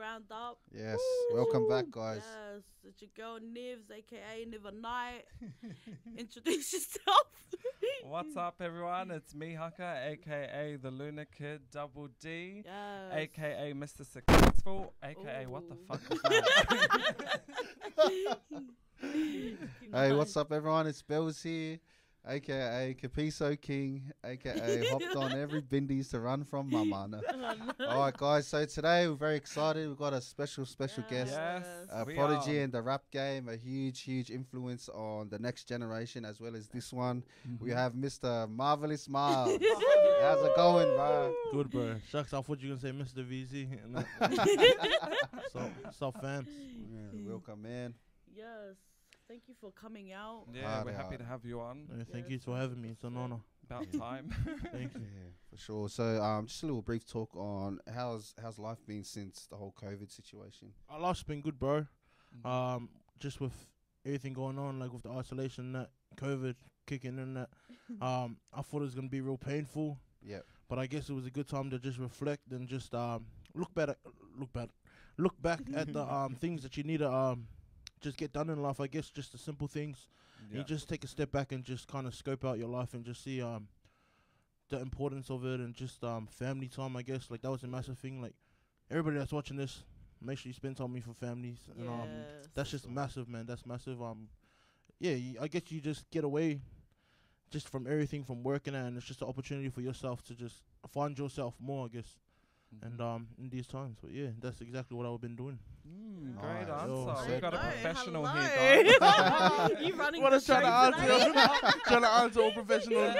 ground up. Yes, welcome back, guys. Yes, it's your girl Nivs, aka Niver Knight. Introduce yourself. What's up, everyone? It's me, Haka, aka the Lunar Kid, Double D, Yes. aka Mr. Successful, aka what the fuck is that? Hey, what's up, everyone? It's Bells here, aka Capiso King, aka hopped on every bindies to run from Mamana. All right, guys. So today we're very excited. We've got a special, special guest. Yes. Uh, We Prodigy are. and the rap game, a huge, huge influence on the next generation as well as this one. Mm-hmm. We have Mr. Marvelous Marv. How's it going, bro? Good, bro. Shucks, I thought you were gonna say Mr. VZ. so, so fans. Yeah, welcome, man. Yes. Thank you for coming out. Yeah, Hard we're out. happy to have you on. Uh, thank Yes, you for having me. It's an honor. About Yeah. time. Thank you. Yeah, for sure. So, um, just a little brief talk on how's how's life been since the whole COVID situation. Our life's been good, bro. Mhm. Um, just with everything going on, like with the isolation, that COVID kicking in, that um, I thought it was gonna be real painful. Yep. But I guess it was a good time to just reflect and just um look back, look back, look back at the um things that you need to um just get done in life. I guess just the simple things. Yeah. You just take a step back and just kind of scope out your life and just see um the importance of it and just um family time. I guess like that was a massive thing. Like everybody that's watching this, make sure you spend time with your families and um Yes. that's just massive, man. That's massive. Um, yeah, y- I guess you just get away just from everything from working and it's just an opportunity for yourself to just find yourself more, I guess. Mhm. And um, in these times, but yeah, that's exactly what I've been doing. Mm, Nice. great Oh, answer. I We've got a know, professional hello. here, guys. you running What the I'm trying show to answer, trying to answer all professional.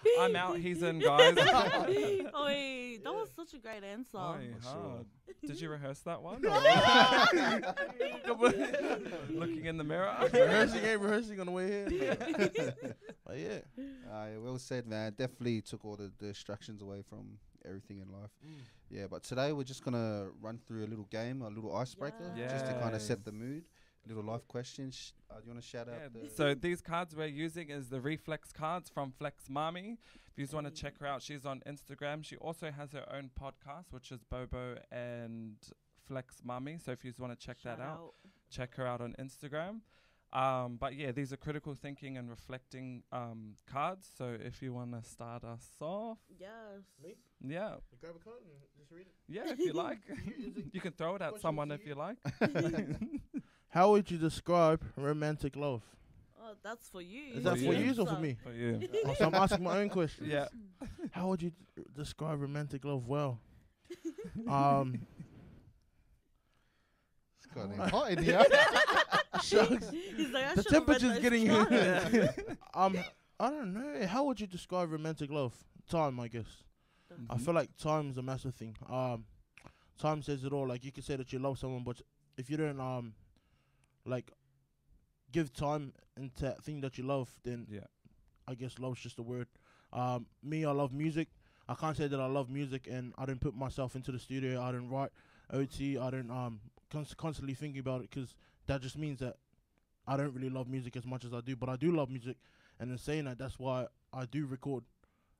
I'm out, he's in, guys. Oi, that was such a great answer. Oi, sure. Did you rehearse that one? Looking in the mirror. rehearsing ain't rehearsing on the way here. but yeah, Uh, yeah, well said, man. Definitely took all the distractions away from everything in life. Yeah, but today we're just gonna run through a little game, a little icebreaker, just to kind of set the mood. Little life questions. Sh- Uh, do you want to shout Yeah, out the? so these cards we're using is the Reflex cards from Flex Mami. If you just want to check her out, she's on Instagram. She also has her own podcast, which is Bobo and Flex Mami. So if you just want to check Shout that out, check her out on Instagram. Um, but yeah, these are critical thinking and reflecting um, cards. So if you want to start us off, Yes. Me? yeah, grab a card and just read it. yeah, if you like, you can throw it at someone if you? you like. How would you describe romantic love? Oh, that's for you. Is that For for you. you or for me? For you, Oh, so I'm asking my own question. yeah. How would you d- describe romantic love well? Um, It's kind of hot in here. shucks. He's like, I The should've read temperature's those getting cards. um, I don't know. How would you describe romantic love? Time, I guess. I Mhm. feel like time is a massive thing. Um, time says it all. Like you can say that you love someone, but if you don't um, like, give time into that thing that you love, then Yeah. I guess love's just a word. Um, me, I love music. I can't say that I love music and I didn't put myself into the studio. I didn't write OT. I don't um const- constantly thinking about it because that just means that I don't really love music as much as I do. But I do love music, and in saying that, that's why I do record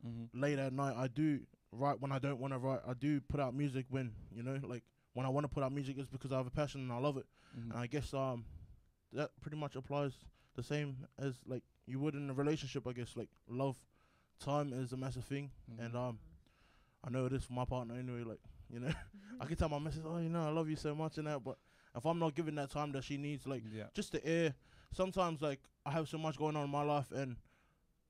Mm-hmm. late at night. I do write when I don't want to write. I do put out music when you know, like when I want to put out music, it's because I have a passion and I love it. Mm-hmm. And I guess um that pretty much applies the same as like you would in a relationship. I guess like love, time is a massive thing, and Mhm. um I know it is for my partner anyway. Like you know, I can tell my missus, oh you know, I love you so much and that, but if I'm not giving that time that she needs, like yeah. just the air. Sometimes like I have so much going on in my life, and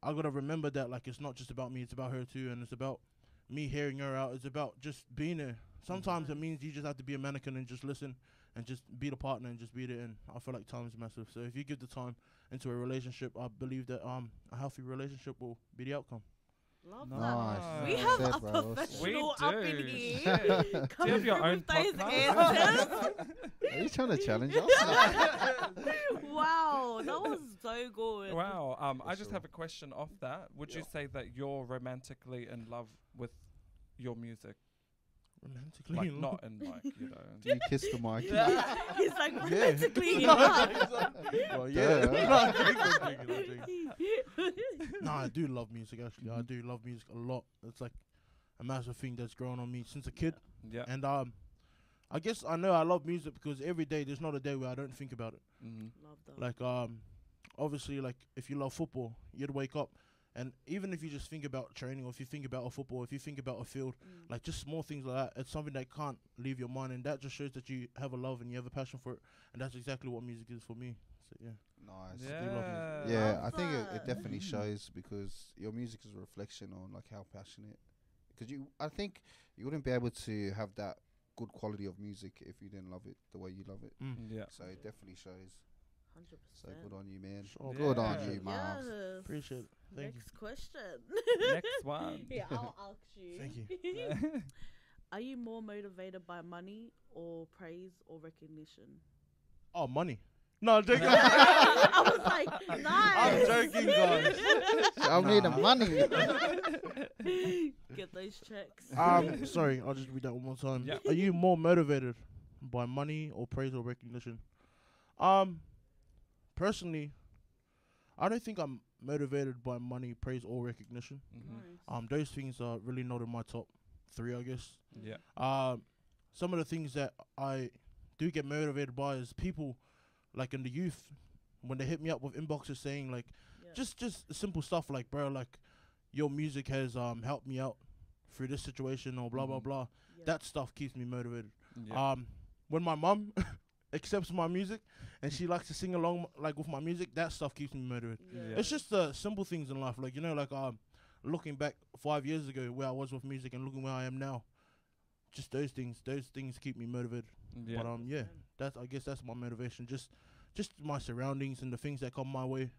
I gotta remember that like it's not just about me; it's about her too, and it's about me hearing her out. It's about just being there. Sometimes it means you just have to be a mannequin and just listen and just be the partner and just be there. And I feel like time is massive. So if you give the time into a relationship, I believe that um a healthy relationship will be the outcome. Love Nice. that. We have Said, a bro. professional We up in do. here. Shit. Do you have your own with those podcast? answers. Are you trying to challenge us? wow, that was so good. Wow. Um, I just sure. have a question off that. Would you say that you're romantically in love with your music? Romantically, Like in not in like you know. Do you kiss the mic? He's like Yeah. romantically in love. well, yeah. Duh. No, I do love music actually. I do love music a lot. It's like a massive thing that's grown on me since a kid. Yeah. And um, I guess I know I love music because every day there's not a day where I don't think about it. Mhm. Love. Like um, obviously like if you love football, you'd wake up, and even if you just think about training, or if you think about a football, if you think about a field, Mm. like just small things like that, it's something that can't leave your mind, and that just shows that you have a love and you have a passion for it, and that's exactly what music is for me. So yeah. Nice. do love Yeah. Yeah, I think it, it definitely shows because your music is a reflection on like how passionate. Because you, I think you wouldn't be able to have that good quality of music if you didn't love it the way you love it. Mm. Yeah. So it definitely shows. 100%. So good on you, man. Sure. Good on you, Marv. Yes. Appreciate it. Thank you. Next question. Next one. yeah, I'll ask you. Thank you. Are you more motivated by money or praise or recognition? Oh, money. No, I'm joking. I was like, nice. I'm joking, guys. I mean the money. Get those checks. um, sorry, I'll just read that one more time. Yeah. Are you more motivated by money or praise or recognition? Um, personally, I don't think I'm motivated by money, praise, or recognition. Mhm. Nice. Um, those things are really not in my top three, I guess. Yeah. Um, some of the things that I do get motivated by is people, like in the youth, when they hit me up with inboxes saying like, Yeah. just just simple stuff like, bro, like your music has um helped me out through this situation or blah blah Mhm. blah. yeah. That stuff keeps me motivated. Yeah. Um, when my mum accepts my music and she likes to sing along like with my music, that stuff keeps me motivated. yeah. It's just the simple things in life, like you know, like um, looking back five years ago where I was with music and looking where I am now. Just those things, those things keep me motivated. yeah. But um, yeah, that's I guess that's my motivation. Just, just my surroundings and the things that come my way,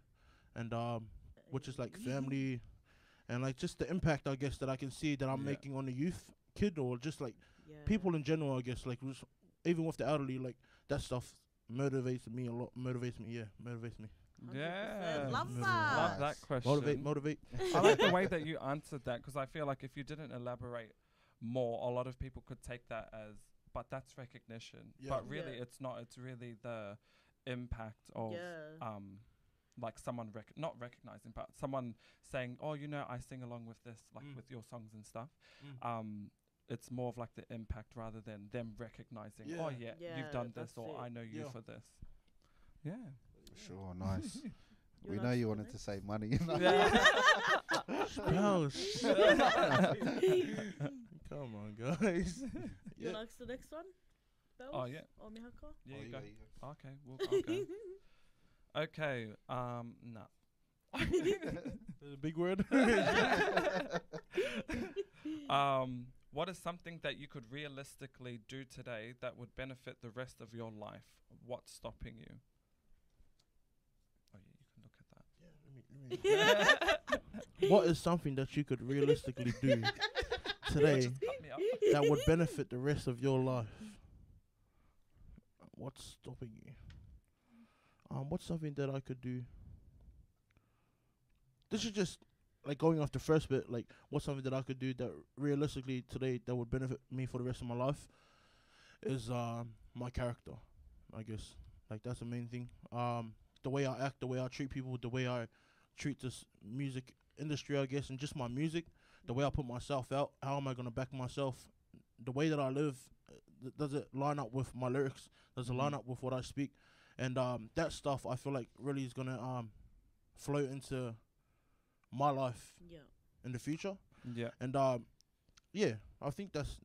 and um, which is like family, and like just the impact I guess that I can see that I'm Yeah. making on the youth kid or just like people in general. I guess like even with the elderly, like that stuff motivates me a lot. Motivates me, yeah, motivates me. 100%. Yeah. Love that. Love that question. Motivate, motivate. I like the way that you answered that because I feel like if you didn't elaborate more, a lot of people could take that as, but that's recognition. Yeah. But really, Yeah. it's not. It's really the impact of Yeah. um, like someone rec- not recognizing, but someone saying, "Oh, you know, I sing along with this, like Mm. with your songs and stuff." Mm. Um, it's more of like the impact rather than them recognizing, "Oh, Yeah. yeah, Yeah, you've done this, or it. I know you Yeah. for this." Yeah. Sure, nice. You we know you the wanted to save say money. Spouse. Come on, guys. You yeah. wanna the next one? Bells Oh, yeah. Or Mihako? Yeah, Oh, you go. you go. Okay, we'll okay. okay. Um, no. There's a big word. Um, what is something that you could realistically do today that would benefit the rest of your life? What's stopping you? Oh yeah, you can look at that. what is something that you could realistically do today Just cut me up. that would benefit the rest of your life? What's stopping you? Um, what's something that I could do? This is just like going off the first bit. Like, what's something that I could do that realistically today that would benefit me for the rest of my life? Is um my character, I guess. Like that's the main thing. Um, the way I act, the way I treat people, the way I treat this music industry, I guess, and just my music, the way I put myself out. How am I gonna back myself? The way that I live, uh, th- does it line up with my lyrics? Does it line Mhm. up with what I speak? And um, that stuff I feel like really is gonna um, float into my life Yeah. in the future. Yeah. And um, yeah, I think that's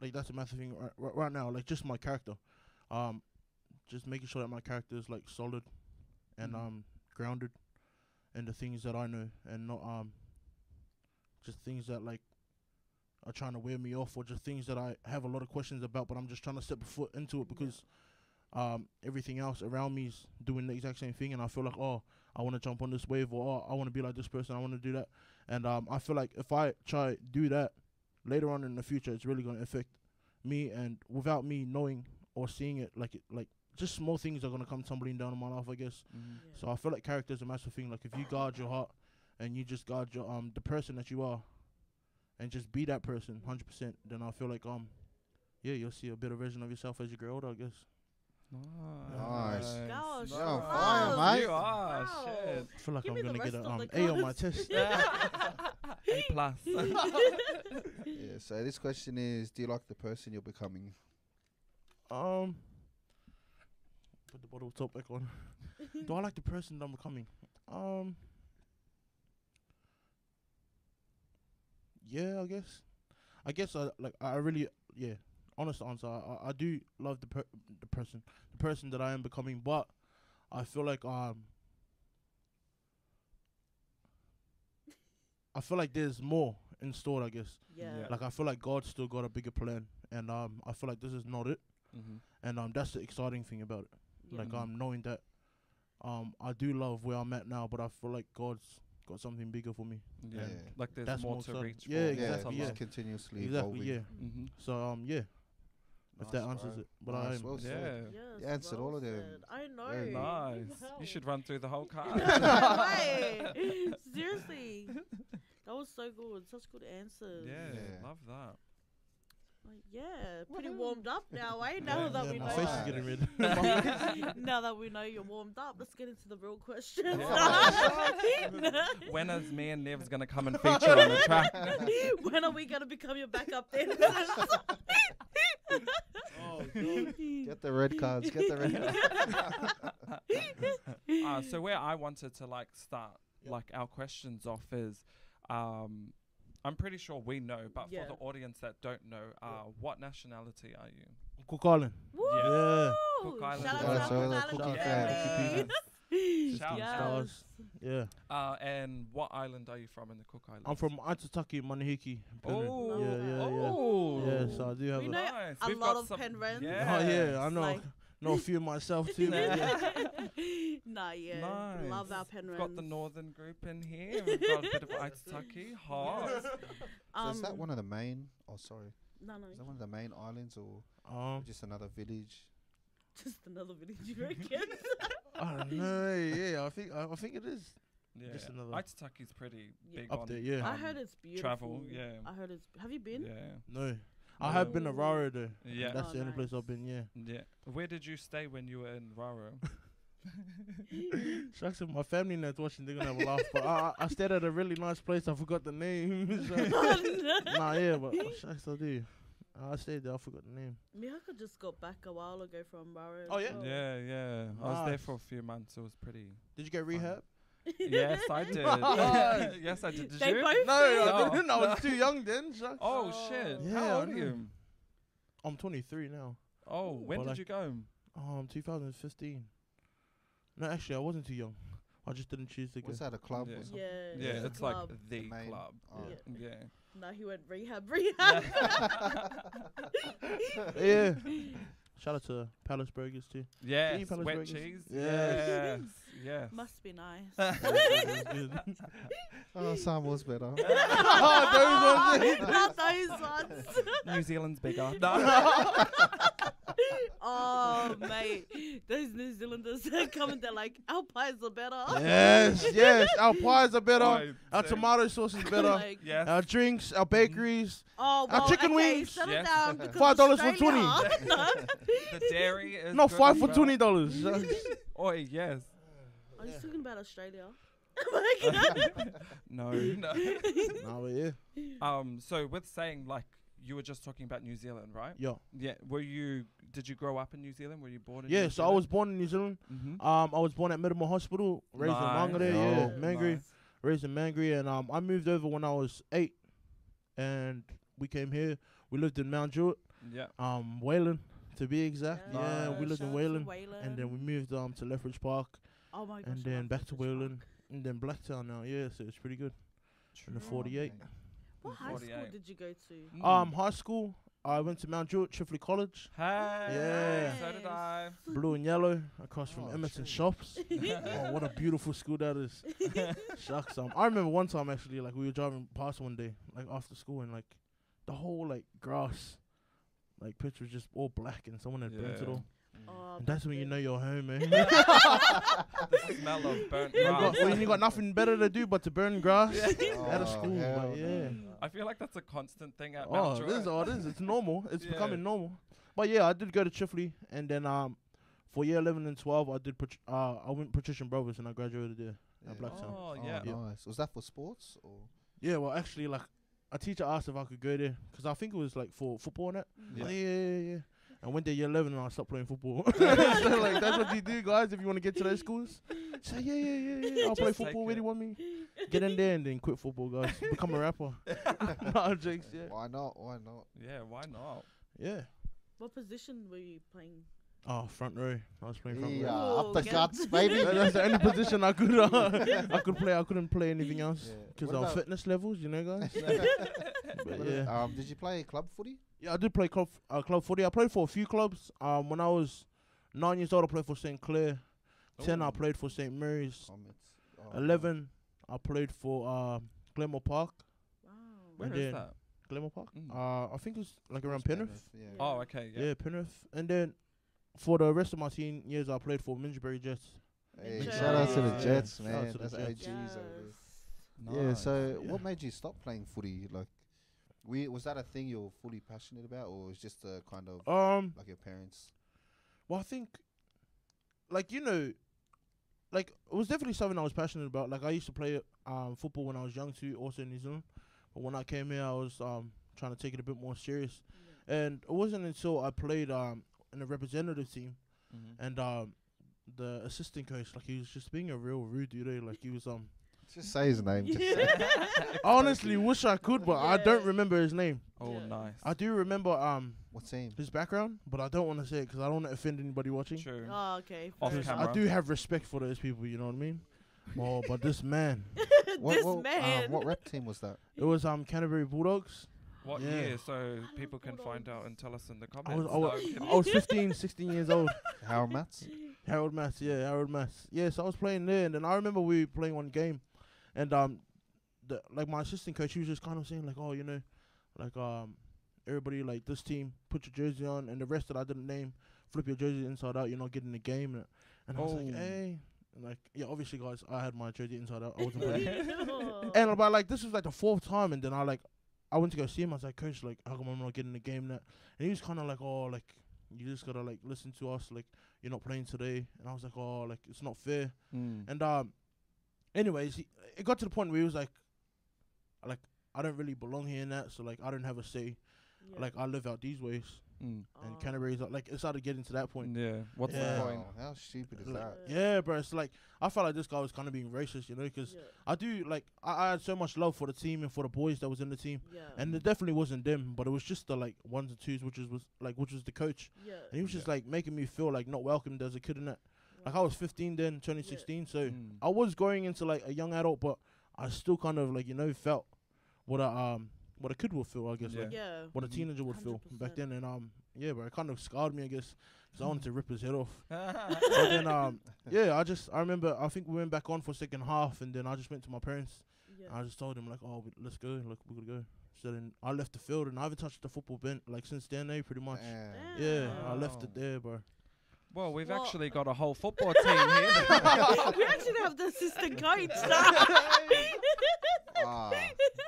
like that's a massive thing right, right, right now. Like just my character, um, just making sure that my character is like solid and Mhm. um grounded in the things that I know, and not um just things that like are trying to wear me off, or just things that I have a lot of questions about, but I'm just trying to step a foot into it Yeah. because um everything else around me is doing the exact same thing, and I feel like oh I want to jump on this wave, or oh I want to be like this person, I want to do that, and um I feel like if I try do that later on in the future, it's really gonna affect me, and without me knowing or seeing it, like it like just small things are gonna come tumbling down in my life, I guess. Mhm. yeah. So I feel like character is a massive thing. Like if you guard your heart and you just guard your um the person that you are, and just be that person, hundred percent, then I feel like um yeah you'll see a better version of yourself as you grow older. I guess. Nice. Gosh, You're on wow. fire, mate. You are Wow. shit. I feel like Give I'm gonna get rest a um A on my cards. test. A plus. Yeah, so this question is Do you like the person you're becoming? Um, put the bottle top back on. Do I like the person that I'm becoming? Um, yeah, I guess. I guess I like. I really, yeah. Honest answer. I, I- I do love the per- the person, the person that I am becoming, but I feel like um. I feel like there's more in store. I guess. Yeah. Yeah. Like I feel like God's still got a bigger plan, and um, I feel like this is not it, Mm-hmm. and um, that's the exciting thing about it. Yeah. Like Mhm. um, knowing that, um, I do love where I'm at now, but I feel like God's got something bigger for me. Yeah. Yeah. Like there's That's more more to reach Yeah, for. Yeah, exactly, just yeah. continuously Exactly, evolving. yeah. Mm-hmm. So um, yeah, if that answers bro. it. But Nice, I'm well Yeah. said. Yes, You answered all of them. said. I know. Very Nice. Wow. You should run through the whole card. Seriously. That was so good. Such good answers. Yeah, Yeah. love that. Like, yeah, pretty Woohoo. warmed up now, eh? Now Yeah. that yeah, we my know. face is getting red. now that we know you're warmed up, let's get into the real questions. Yeah. when is me and Nev's gonna come and feature on the track? when are we gonna become your backup dancers? God. Get the red cards. Get the red cards. uh, so where I wanted to like start Yep. like our questions off is, um, I'm pretty sure we know, but Yeah. for the audience that don't know, uh, what nationality are you? Cook Island. Woo! Yeah. Cook Island. Shout Shout out out to to our the Cook Island family. family. Shout Yes. Stars. Yeah. Uh, and what island are you from in the Cook Islands? I'm from Aitutaki, Manihiki. Penrhyn. Oh, Yeah, yeah, yeah. oh. Yeah, so I do have We a. know nice. a We've lot got of some- Penrens. Yeah. Oh yeah, I know. Like- know a few myself too. but yeah. nah, yeah. Love Nice. our Penrens. We've got the northern group in here. We've got a bit of Aitutaki. Hot. So is that Um, one of the main? Oh, sorry. No, no. Is that one of the main islands or Um, just another village? Just another village, you reckon? I don't know. Yeah, I think I, I think it is Yeah. Just another- Aitutaki's pretty Yeah. big up on there. Yeah. I um, heard it's beautiful. travel, yeah. I heard it's. Have you been? Yeah. No, I have been to Ooh. Raro though. Yeah. That's Oh, the only place. I've been. Yeah. Yeah. Where did you stay when you were in Raro? Shucks, if my family knows watching, they're gonna have a laugh. But I, I I stayed at a really nice place. I forgot the name. so- nah, yeah, but shucks, I do. I stayed there. I forgot the name. Mihaka just got back a while ago from Raro. Oh, yeah? yeah, yeah. I was there Nice. for a few months. It was pretty. Did you get rehab? yes, I did. Yes, I did. Did They you? both No, did. I No. didn't. I was too young then. Shucks. Oh, Oh. shit. Yeah, How old are know. you? I'm 23 now. Oh, when Well, did like- you go? Um, 2015. No, actually, I wasn't too young. I just didn't choose to go. Was that a club Yeah. or something? Yeah. Yeah, it's a like club. the main- club. Oh. Yeah. Yeah. No, he went rehab, rehab. yeah. Shout out to Palace Burgers too. Yeah, Palace wet Burgers. cheese. Yes. Yes. yes. Must be nice. It was good. Oh, some was better. oh, those ones. Not those ones. New Zealand's bigger. Oh, mate. Those New Zealanders come and they're like, our pies are better. yes, yes. Our pies are better. Right, Our same. tomato sauce is better. Like, Yes. Our drinks, our bakeries. oh, Our chicken okay, wings. Settle Yes. down because Five dollars for Australia- no. the dairy is No, good five as for well. twenty dollars. oh yes. Are you talking about Australia? No, no. no, yeah, Um. So with saying like you were just talking about New Zealand, right? yeah, Yeah. Were you? Did you grow up in New Zealand? Were you born in? yeah. New So I was born in New Zealand. Mm-hmm. Um, I was born at Middlemore Hospital, raised Nice. in Mangere, Oh, yeah, nice. Mangere, raised in Mangere, and um, I moved over when I was eight, and we came here. We lived in Mount Druitt, Yeah. um, Whalan, to be exact. Yeah, Nice. we lived Shout in out Whalan, Whalan. and then we moved um to Lethbridge Park, oh my gosh, and then back to Lethbridge Park. Whalan, and then Blacktown now. Yeah, so it's pretty good. True. In the 48. What high school 48. did you go to? Mm. Um, high school. I went to Mount Druitt, Chifley College, Hey. Yeah. So did I. blue and yellow, across from Oh, Emerton shit. Shops. oh, what a beautiful school that is. Shucks. Um, I remember one time actually, like we were driving past one day, like after school, and like the whole like grass, like pitch was just all black, and someone had burnt it Yeah. all. Oh, And that's when you know you're home, man. The smell of burnt you grass. got, when you got nothing better to do but to burn grass Oh, out of school. hell But yeah. I feel like that's a constant thing at Oh, Mount it is. Druitt. Oh, it is. It's normal. It's Yeah. becoming normal. But yeah, I did go to Chifley, and then um, for year eleven and twelve, I did. Pat- uh, I went Patrician Brothers, and I graduated there Yeah. at Blacktown. Oh, Oh, yeah. Yeah. nice. Was that for sports or? Yeah, well, actually, like a teacher asked if I could go there because I think it was like for football and that. Yeah. Yeah, yeah, yeah. Yeah. And went there year 11 and I stopped playing football. so like that's what you do, guys. If you want to get to those schools, say yeah, yeah, yeah, yeah. I'll play football. Where do you want me? Get in there and then quit football, guys. Become a rapper. no jokes, yeah. Why not? Why not? Yeah, why not? Yeah. What position were you playing? Oh, front row. I was playing front Yeah, row. up the Ooh, get- guts, baby. That- That's the only position I could uh, I could play. I couldn't play anything else because What our fitness levels, you know, guys. But yeah. Um, did you play club footy? Yeah, I did play club uh, club footy. I played for a few clubs. Um, when I was nine years old, I played for St Clair. Ten, I played for St Mary's. Comments. Oh, Eleven, I played for uh, Glenmore Park. Wow. Where And is that? Glenmore Park. Mm. Uh, I think it was like around Penrith, Penrith. Yeah. Oh, okay. Yeah. Yeah. Penrith. And then for the rest of my teen years, I played for Minchinbury Jets. Hey, Jets. shout out to the Yeah. Jets, Shout out man. to the That's Jets. OGs over there. Yes. Yeah. So, Yeah. what made you stop playing footy? Like, we was that a thing you're fully passionate about, or was just a kind of Um, like your parents? Well, I think, like you know, like it was definitely something I was passionate about. Like I used to play um football when I was young too, also in New Zealand. But when I came here, I was um trying to take it a bit more serious. And it wasn't until I played um in a representative team Mhm. and um the assistant coach, like he was just being a real rude dude. eh, Like he was um. Just say his name. Just say honestly wish I could, but I don't remember his name. Oh, Yeah. nice. I do remember um What's his name? his background, but I don't want to say it because I don't want to offend anybody watching. True. Oh, okay. Off fair enough. camera. I do have respect for those people, you know what I mean? Oh, but this man, What, this what, uh, man. what rep team was that? it was um Canterbury Bulldogs. What Yeah. year? So love people can find out and tell us in the I was, comments. I, No, was, I'm kidding. I was 15, 16 years old. Harold Matts. Harold Matts, yeah, Harold Matts. Yeah, so I was playing there, and then I remember we were playing one game, and um, the like my assistant coach, he was just kind of saying like, oh, you know, like um, everybody like this team, put your jersey on, and the rest that I didn't name, flip your jersey inside out, you're not getting the game, and, and I was like, Oh. hey, and like yeah, obviously guys, I had my jersey inside out, I wasn't playing. Oh. And about like this was like the fourth time, and then I like I went to go see him. I was like, Coach, like how come I'm not getting the game? and and he was kind of like, oh, like you just gotta like listen to us. Like you're not playing today. And I was like, oh, like it's not fair. Mm. And um, anyways, he, it got to the point where he was like, like I don't really belong here in that. So like I don't have a say. Yeah. Like I live out these ways. Mm. And Oh. Canterbury's like, like it started getting to that point. Yeah. What's Yeah. the point? Wow, how stupid is Like, that? yeah, bro. It's like I felt like this guy was kind of being racist, you know, because Yeah. I do like I, I had so much love for the team and for the boys that was in the team. Yeah. and it definitely wasn't them, but it was just the like ones and twos, which is was like which was the coach, yeah. and he was just Yeah. like making me feel like not welcomed as a kid in that. Like I was 15 then, turning 16, so Mm. I was going into like a young adult, but I still kind of like you know felt what a um what a kid would feel, I guess, Yeah. like Yeah. what a Mhm. teenager would feel back 100%. then, and um yeah, but it kind of scarred me, I guess, because I wanted to rip his head off. But then um yeah, I just I remember I think we went back on for second half, and then I just went to my parents. Yeah. I just told him like, oh, we- let's go, look, we're gonna go. So then I left the field and I haven't touched the football bench like since then, eh, pretty much. Damn. Yeah, I left it there, bro. Well, we've Well- actually got a whole football team here. we actually have the assistant coach. Ah,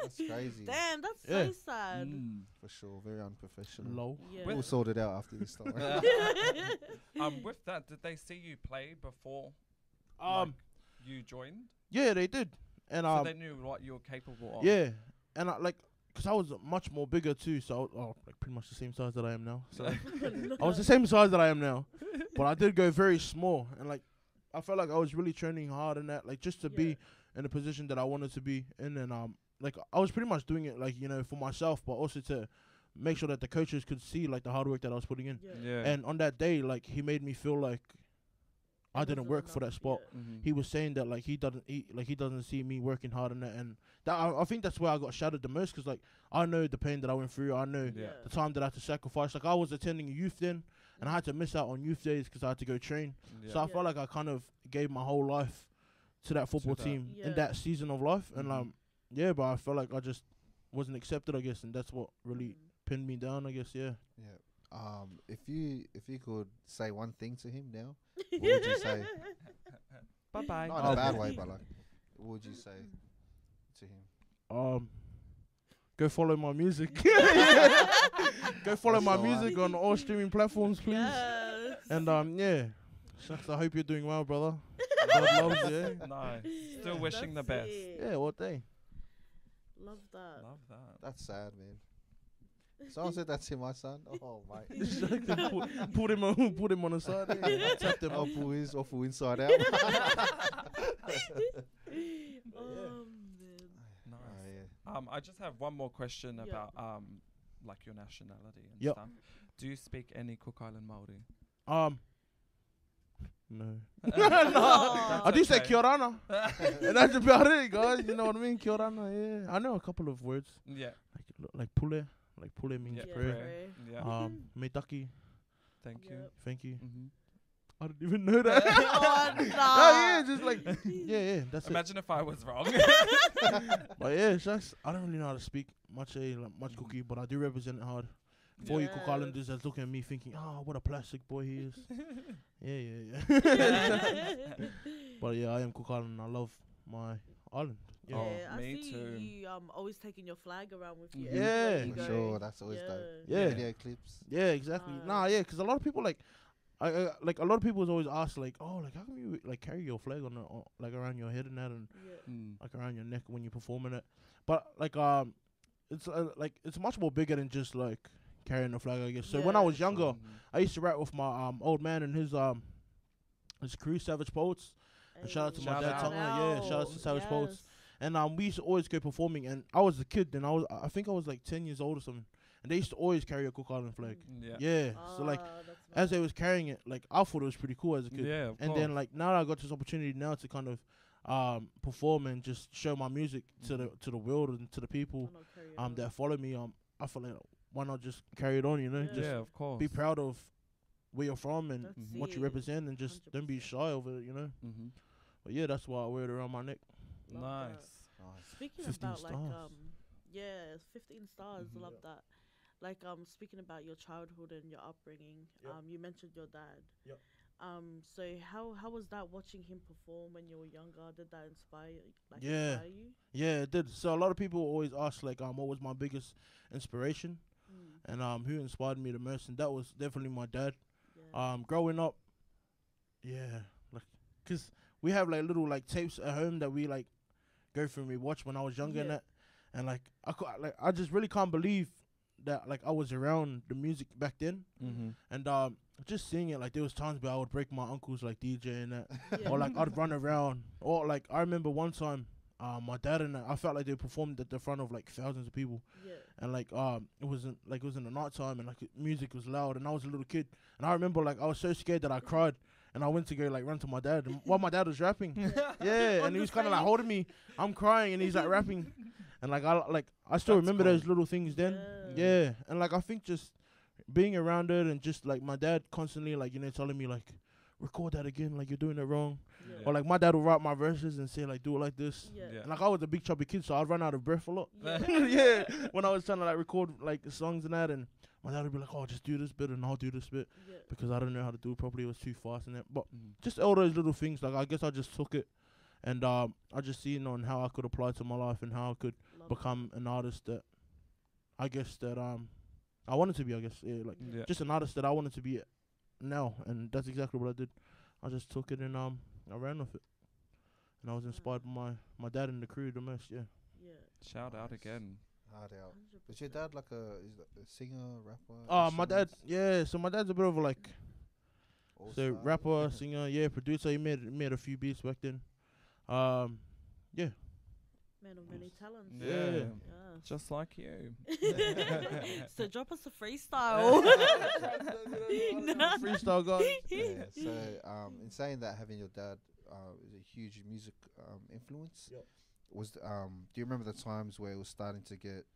that's crazy. Damn, that's Yeah. so sad. Mm. For sure, very unprofessional. Low. Yeah. We'll sort it out after this story. um, with that, did they see you play before Um, you joined? yeah, they did, and so um, they knew what you were capable of. yeah, and I like, cause I was much more bigger too, so I was, oh, like pretty much the same size that I am now. So I was the same size that I am now, but I did go very small, and like, I felt like I was really training hard in that, like just to Yeah. be in the position that I wanted to be in, and um, like I was pretty much doing it like you know for myself, but also to make sure that the coaches could see like the hard work that I was putting in. Yeah. Yeah. And on that day, like he made me feel like I didn't wasn't work for that spot. yeah. Mhm. He was saying that like he doesn't he like he doesn't see me working hard on that, and that I, I think that's where I got shattered the most because like I know the pain that I went through. I know Yeah. the time that I had to sacrifice. Like I was attending youth then, and I had to miss out on youth days because I had to go train. Yeah. So I Yeah. felt like I kind of gave my whole life to that football that. team Yeah. in that season of life, and Mhm. um yeah, but I felt like I just wasn't accepted, I guess, and that's what really Mm. pinned me down, I guess. Yeah. yeah. Um, if you if you could say one thing to him now, what would you say? Bye bye. Not in a bad way, but like, what would you say to him? Um, go follow my music. go follow That's my the one. music on all streaming platforms, please. Yes. And um, yeah, shucks. I hope you're doing well, brother. God loves you. Nice. Still Yeah, wishing the best. it. Yeah, what day? Love that. Love that. That's sad, man. Someone said that to my son. Oh, mate. Like put, put him on, put him on the side. Yeah, tap them I'll up. pull his awful inside out. Um, man. Nice. Oh, yeah. Um, I just have one more question Yeah. about um, like your nationality and Yep. stuff. Do you speak any Cook Island Maori? Um, no. Aw. I do say okay. kia orana. and that's about it, guys. You know what I mean? Kia orana, yeah. I know a couple of words. Yeah. Like like pule. Like pule means Yeah, Yeah, prayer. Yeah. Um, meitaki. Thank you. Yep. Thank you. hmm I don't even know that. Oh, oh, yeah, just like, yeah, yeah, that's it. Imagine if I was wrong. But yeah, it's just, I don't really know how to speak much, eh, like, much cookie, but I do represent it hard. For you Cook Islanders that's looking at me thinking, oh, what a plastic boy he is. yeah, yeah, yeah. but yeah, I am Cook Island. I love my island. Yeah. Oh, Yeah, I me see too. you um always taking your flag around with you. Yeah. you For sure, that's always dope. Yeah. Video clips. Yeah, exactly. Uh, nah, yeah, because a lot of people like, I, I like a lot of people always ask like, oh, like how come you like carry your flag on, the, on like around your head and that, and Yeah. Mm. like around your neck when you're performing it. But like um, it's uh, like it's much more bigger than just like carrying a flag. I guess. So when I was younger, Mhm. I used to rap with my um old man and his um his crew, Savage Poets. And shout out to Hey, my shout dad, out. Tonga, yeah, shout out to Savage Poets. Yes. And um, we used to always go performing, and I was a kid, and I was I think I was like ten years old or something, and they used to always carry a Cook Island flag. Yeah. Yeah. So like Ah, as they was carrying it, like I thought it was pretty cool as a kid. Yeah, of and course. then like now I got this opportunity now to kind of um perform and just show my music to the to the world and to the people Why not carry um that follow me. Um, I feel like why not just carry it on? You know, Yeah. just yeah, of course. be proud of where you're from and That's what you represent, and just don't be shy over it. You know. hmm But yeah, that's why I wear it around my neck. Love that. Nice. Nice. Speaking 15 about like stars. um yeah, fifteen stars. Mhm. Love that. Like um speaking about your childhood and your upbringing. Yep. Um you mentioned your dad. Yep. Um so how how was that watching him perform when you were younger? Did that inspire like Yeah. inspire you? Yeah, it did. So a lot of people always ask like, um, what was my biggest inspiration, Mm, and um, who inspired me the most, and that was definitely my dad. yeah. Um, growing up, yeah, like, cause we have like little like tapes at home that we like go through and we watch when I was younger and that, and like I cou- like I just really can't believe that like I was around the music back then, Mm-hmm. and um, just seeing it like there was times where I would break my uncles like DJ and that, yeah. or like I'd run around, or like I remember one time. Uh, my dad and I, I felt like they performed at the front of like thousands of people, yeah. and like um it wasn't like it was in the night time and like music was loud and I was a little kid and I remember like I was so scared that I cried and I went to go like run to my dad and while my dad was rapping yeah and he was kind of like holding me I'm crying and he's like rapping and like I like I still That's remember cool. those little things then yeah and like I think just being around it and just like my dad constantly like you know telling me like record that again like you're doing it wrong Yeah. or like my dad would write my verses and say like do it like this yeah. Yeah. and like I was a big chubby kid so I'd run out of breath a lot Yeah. yeah, when I was trying to like record like songs and that, and my dad would be like, "Oh, just do this bit and I'll do this bit yeah. because I don't know how to do it properly. It was too fast and that." But Mm-hmm. just all those little things, like I guess I just took it, and um, I just seen on how I could apply to my life and how I could Love become an artist that, I guess that um, I wanted to be. I guess yeah, like Yeah. just an artist that I wanted to be now, and that's exactly what I did. I just took it and um, I ran with it, and I was inspired by my my dad and the crew the most. Yeah. Yeah. Shout out again. Hard out. Was your dad like a, is a singer, rapper? Uh, my dad, yeah. So my dad's a bit of a like All So star? rapper, singer, yeah, producer. He made made a few beats back then. Um, yeah. Man of many talents. Yeah. Yeah. Yeah. Just like you. so drop us a freestyle. freestyle guy. yeah. So, um, in saying that, having your dad uh, is a huge music um, influence. Yep. Was um, do you remember the times where it was starting to get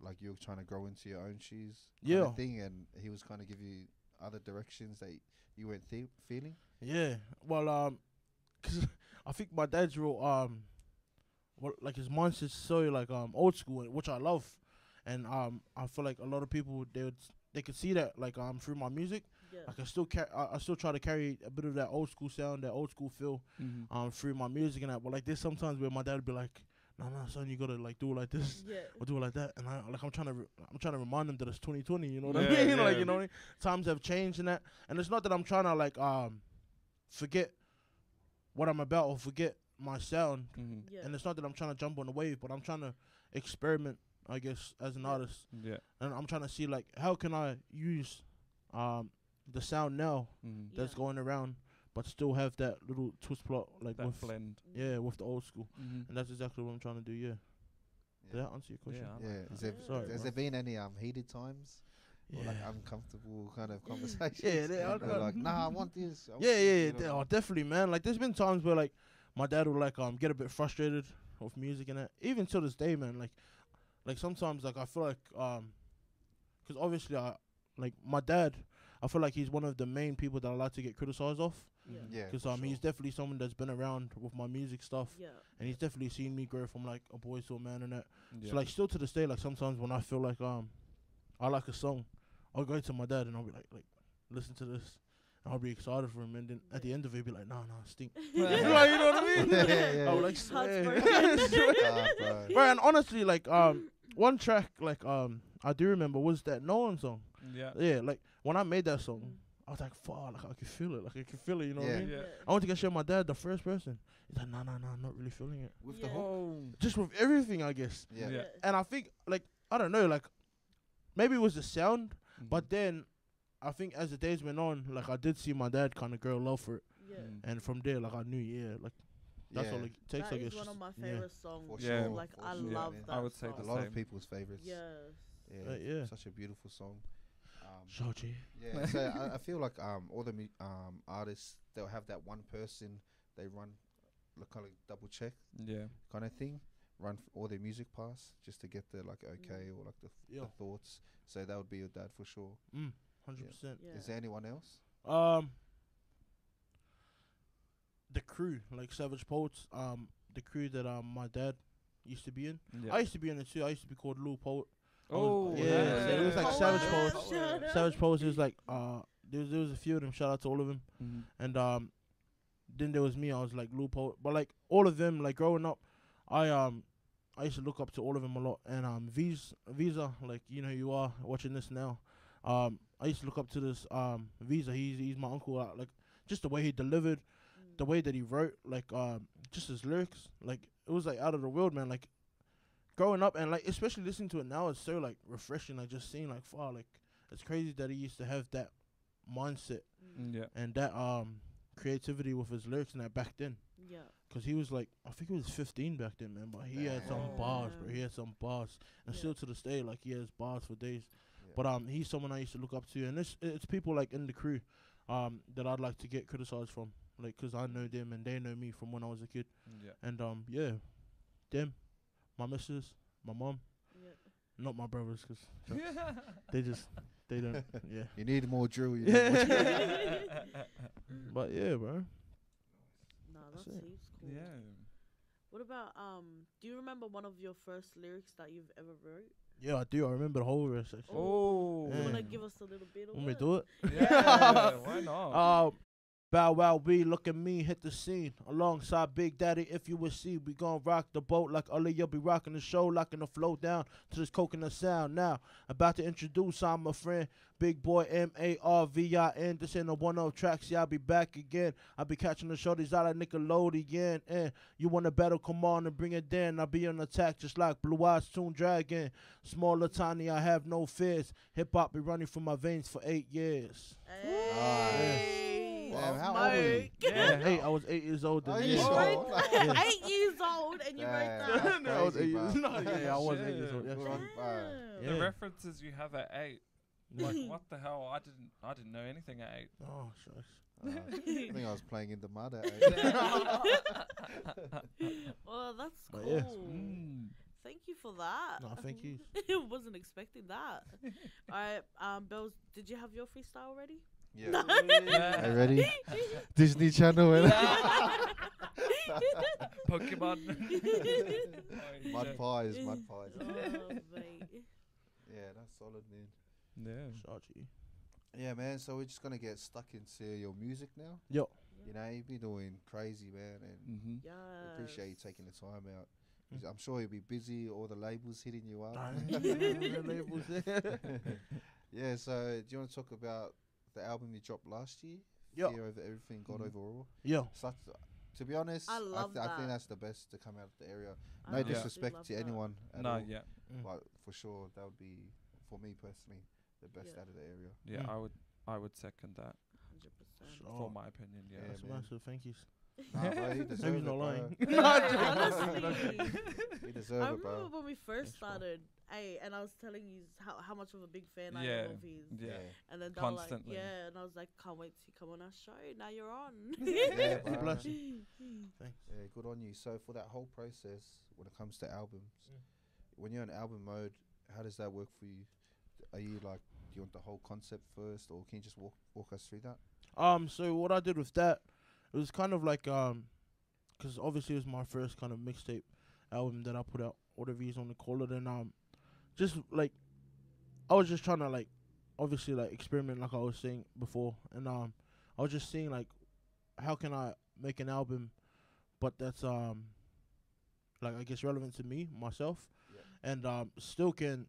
like you were trying to grow into your own shoes? Yeah. thing, and he was kind of give you other directions that you weren't thi- feeling. Yeah. Well, um cause I think my dad's real um, what like his mindset's so like um old school, which I love, and um I feel like a lot of people they would they could see that like um through my music. Yeah. Like I still ca- I, I still try to carry a bit of that old school sound, that old school feel Mm-hmm. um through my music and that. But like there's sometimes where my dad would be like, "No, no, son, you gotta like do it like this." Yeah. or do it like that. And I like I'm trying to re- I'm trying to remind them that it's 2020. You know what Yeah, I mean? like you know, what I mean? times have changed and that. And it's not that I'm trying to like um forget what I'm about or forget my sound. Mm-hmm. Yeah. And it's not that I'm trying to jump on the wave, but I'm trying to experiment I guess, as an artist, Yeah. and I'm trying to see like how can I use um the sound now Mm. that's Yeah. going around, but still have that little twist plot like That with blend. yeah with the old school, Mm-hmm. and that's exactly what I'm trying to do. Yeah, did Yeah. that answer your question? Yeah. Yeah. like Is that. there, Sorry, has bro. there been any um heated times or like uncomfortable kind of conversations? Yeah, they are- They're like, nah, I want this. I want Yeah, this," yeah, you yeah. know? oh, definitely, man. Like, there's been times where like my dad will like um get a bit frustrated with music and that. Even to this day, man. Like, like sometimes like I feel like um, cause obviously I like my dad. I feel like he's one of the main people that I like to get criticized off. Yeah. Yeah, Cause for um, he's definitely someone that's been around with my music stuff, Yeah. and he's definitely seen me grow from like a boy to a man and that. Yeah. So like still to this day, like sometimes when I feel like um, I like a song, I'll go to my dad and I'll be like, like, listen to this. And I'll be excited for him, and then at the end of it, he'll be like, "No, no, stink." like, you know what I mean? Yeah, yeah, yeah. I'll like, Heart's swear. broken. Swear. Ah, bro. Bro, and honestly, like, um, one track, like, um, I do remember was that No One song. Yeah. Yeah, like when I made that song, Mm. I was like, "Fuck!" Like I could feel it. Like I could feel it. You know what I mean? Yeah. I went to go show my dad the first person. He's like, "No, no, no, I'm not really feeling it." With Yeah. the hook. Oh. Just with everything, I guess. Yeah. Yeah. And I think, like, I don't know, like, maybe it was the sound, Mm-hmm. but then I think as the days went on, like, I did see my dad kind of grow love for it, Yeah. Mm. and from there, like, I knew, yeah, like, that's Yeah. all it takes. That I guess. is one of just- my yeah. favorite songs. For Yeah. sure. Like for I sure, love man. that. I would say song. A lot of people's favorites. Yes. Yeah, Uh, yeah. Such a beautiful song. Um, Shoji. yeah, so I, I feel like um all the mu- um artists they'll have that one person they run like kind of double check Yeah. kind of thing, run f- all their music past just to get the like okay or like the, f- Yeah. the thoughts. So that would be your dad for sure. Mm, hundred percent. Yeah. Is there anyone else? Um, the crew, like Savage Poets, um, the crew that um my dad used to be in. Yeah. I used to be in it too. I used to be called Lou Poet. I oh, was- yeah, it was like Oh, Savage yeah. Poets. Shout out. Savage Poets is like uh there was there was a few of them. Shout out to all of them. Mhm. And um, then there was me. I was like Lou Poet, but like all of them, like growing up, I um. I used to look up to all of them a lot, and um, Visa, Visa, like you know, you are watching this now. Um, I used to look up to this um Visa. He's he's my uncle. Uh, like just the way he delivered, Mm. the way that he wrote, like um, just his lyrics, like it was like out of the world, man. Like growing up and like especially listening to it now, it's so like refreshing. Like just seeing like wow, like it's crazy that he used to have that mindset Mm. Yeah. and that um creativity with his lyrics and that back then. Yeah. Cause he was like, I think he was 15 back then, man. But he had some bars, bro. He had some bars, and Yeah. still to this day, like he has bars for days. Yeah. But um, he's someone I used to look up to, and it's it's people like in the crew, um, that I'd like to get criticized from, like 'cause I know them and they know me from when I was a kid, Yeah. and um, yeah, them, my missus, my mom, Yeah. not my brothers, 'cause they just they don't, yeah. you need more drill. You need more drill. But yeah, bro. No, That's that seems cool. yeah. What about um? Do you remember one of your first lyrics that you've ever wrote? Yeah, I do. I remember the whole rest. Actually. Oh. You wanna give us a little bit of Want me it? to do it? Yeah. Why not? Uh, Bow Wow B, look at me, hit the scene. Alongside Big Daddy, if you would see, we gon' rock the boat like Ali, you'll be rocking the show, locking the flow down to this coconut sound. Now, about to introduce, I'm a friend, Big Boy M A R V I N. This ain't a one off tracks, yeah, I'll be back again. I'll be catching the shorties out like Nickelodeon. And you wanna battle, come on and bring it down. I'll be on attack just like Blue Eyes Toon Dragon. Smaller, tiny, I have no fears. Hip hop be running through my veins for eight years. Hey. Damn, how old were you? Smoke. Yeah. Eight, I was eight years old. Are then. you You sure? wrote Yeah. eight years old and you wrote Damn. that. no, I was eight years. bro. No, yeah, yeah, I was eight years old. Shit. Yeah. Good on, bro. Damn. The references you have at eight. Like what the hell? I didn't. I didn't know anything at eight. Oh, shucks. Uh, I think I was playing in the mud at eight. well, that's But cool. yeah. Mm. Thank you for that. No, thank you. Wasn't expecting that. All right, um, Bells, did you have your freestyle already? Yeah. Yeah. Ready? Disney Channel. and- Pokemon. Mud shit. pies, mud pies. oh. Yeah, that's solid, man. Yeah. Shachi. Yeah, man. So we're just gonna get stuck into your music now. Yo. You know, you've been doing crazy, man, and Mm-hmm. Yes. we appreciate you taking the time out. Mm. I'm sure you'll be busy. All the labels hitting you up. Labels. yeah. So, do you want to talk about the album you dropped last year? Yo. Fear over everything, God Mhm. overall. Yo. Start, to be honest, I I, love th- I think that's the best to come out of the area. No Yeah. absolutely disrespect to that. anyone. At no, all, yeah, Mm. But for sure, that would be for me personally the best Yeah. out of the area. yeah. Mm. I would, I would second that 100%. Sure. for my opinion. Yeah. Yeah, That's massive. Thank you. Nah, bro, he deserve it, not bro. lying. Yeah, honestly. He deserve I remember bro. when we first Thanks, bro. started, hey, and I was telling you how, how much of a big fan I am of his. Yeah. And then they were like, Constantly. yeah, and I was like, can't wait to come on our show. Now you're on. Yeah, God bless you. Thanks. Yeah, good on you. So for that whole process, when it comes to albums, Mm. when you're in album mode, how does that work for you? Are you like, do you want the whole concept first, or can you just walk walk us through that? Um, so what I did with that, it was kind of like um, because obviously it was my first kind of mixtape album that I put out, whatever you want to call it, and um, just like I was just trying to like, obviously like experiment, like I was saying before, and um, I was just seeing like, how can I make an album, but that's um, like I guess relevant to me myself, Yeah. and um, still can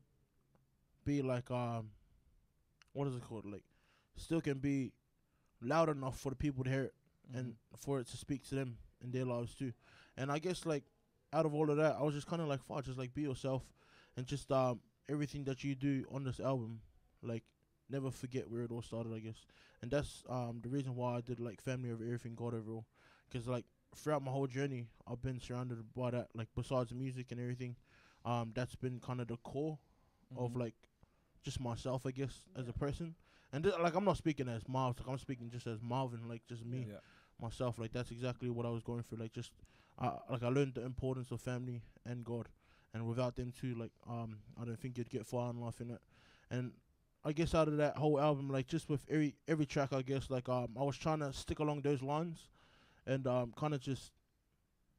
be like um, what is it called like, still can be loud enough for the people to hear it and Mm-hmm. for it to speak to them in their lives too. And I guess like out of all of that, I was just kind of like, fuck, just like be yourself, and just um everything that you do on this album, like never forget where it all started. I guess, and that's um the reason why I did like family over everything, God over all, because like throughout my whole journey, I've been surrounded by that. Like besides music and everything, um that's been kind of the core of Mhm. like just myself, I guess, as a person. And th- like I'm not speaking as Marv, like I'm speaking just as Marvin, like just me Yeah. myself. Like that's exactly what I was going through. Like just uh, like I learned the importance of family and God, and without them too, like um, I don't think you'd get far in life in it. And I guess out of that whole album, like just with every every track, I guess like um, I was trying to stick along those lines, and um, kind of just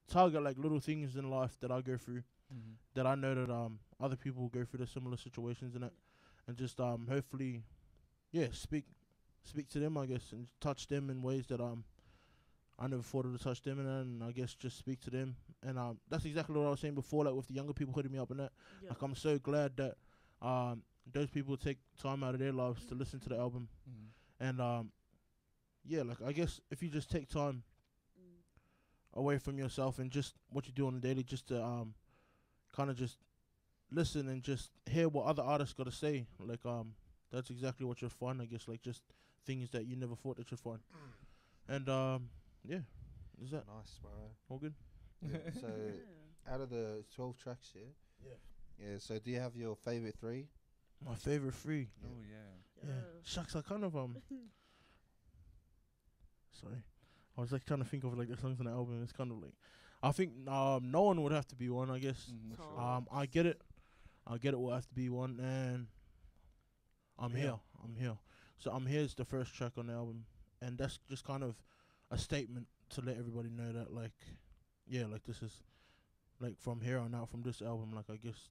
target like little things in life that I go through Mhm. that I know that um other people go through the similar situations in it, and just um hopefully, yeah, speak speak to them I guess and touch them in ways that um I never thought of to touch them in, and I guess just speak to them, and um that's exactly what I was saying before, like with the younger people hitting me up and that. Yeah. Like I'm so glad that um those people take time out of their lives to listen to the album, Mhm. and um yeah, like I guess if you just take time Mm. away from yourself and just what you do on a daily just to um kind of just listen and just hear what other artists got to say like um that's exactly what you'll find i guess like just things that you never thought that you'd find and um yeah is that Nice, bro. all good Yeah, so Yeah. out of the twelve tracks, yeah. Yeah. Yeah. So do you have your favorite three? my favorite three Yeah. Oh yeah. yeah shucks i kind of um sorry i was like trying to think of like the songs on the album it's kind of like i think um no one would have to be one i guess Mhm. So- Um, I get it. I get it. Will have to be one, and I'm Yeah. here. I'm here. So I'm here is the first track on the album, and that's just kind of a statement to let everybody know that, like, yeah, like this is, like from here on out, from this album, like I guess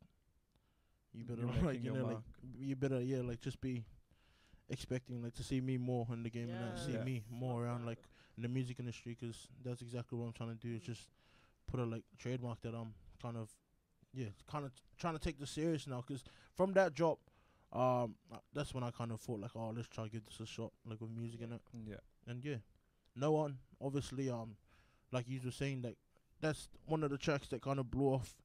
you better You're like you your know like you better yeah like just be expecting like to see me more in the game and that, see Yeah. me more around like in the music industry 'cause that's exactly what I'm trying to do. Is just put a like trademark that I'm kind of yeah kind of trying to take this serious now 'cause from that drop um uh, that's when I kind of thought like oh let's try to give this a shot like with music in it Yeah. and yeah no one obviously um like you were saying like that's one of the tracks that kind of blew off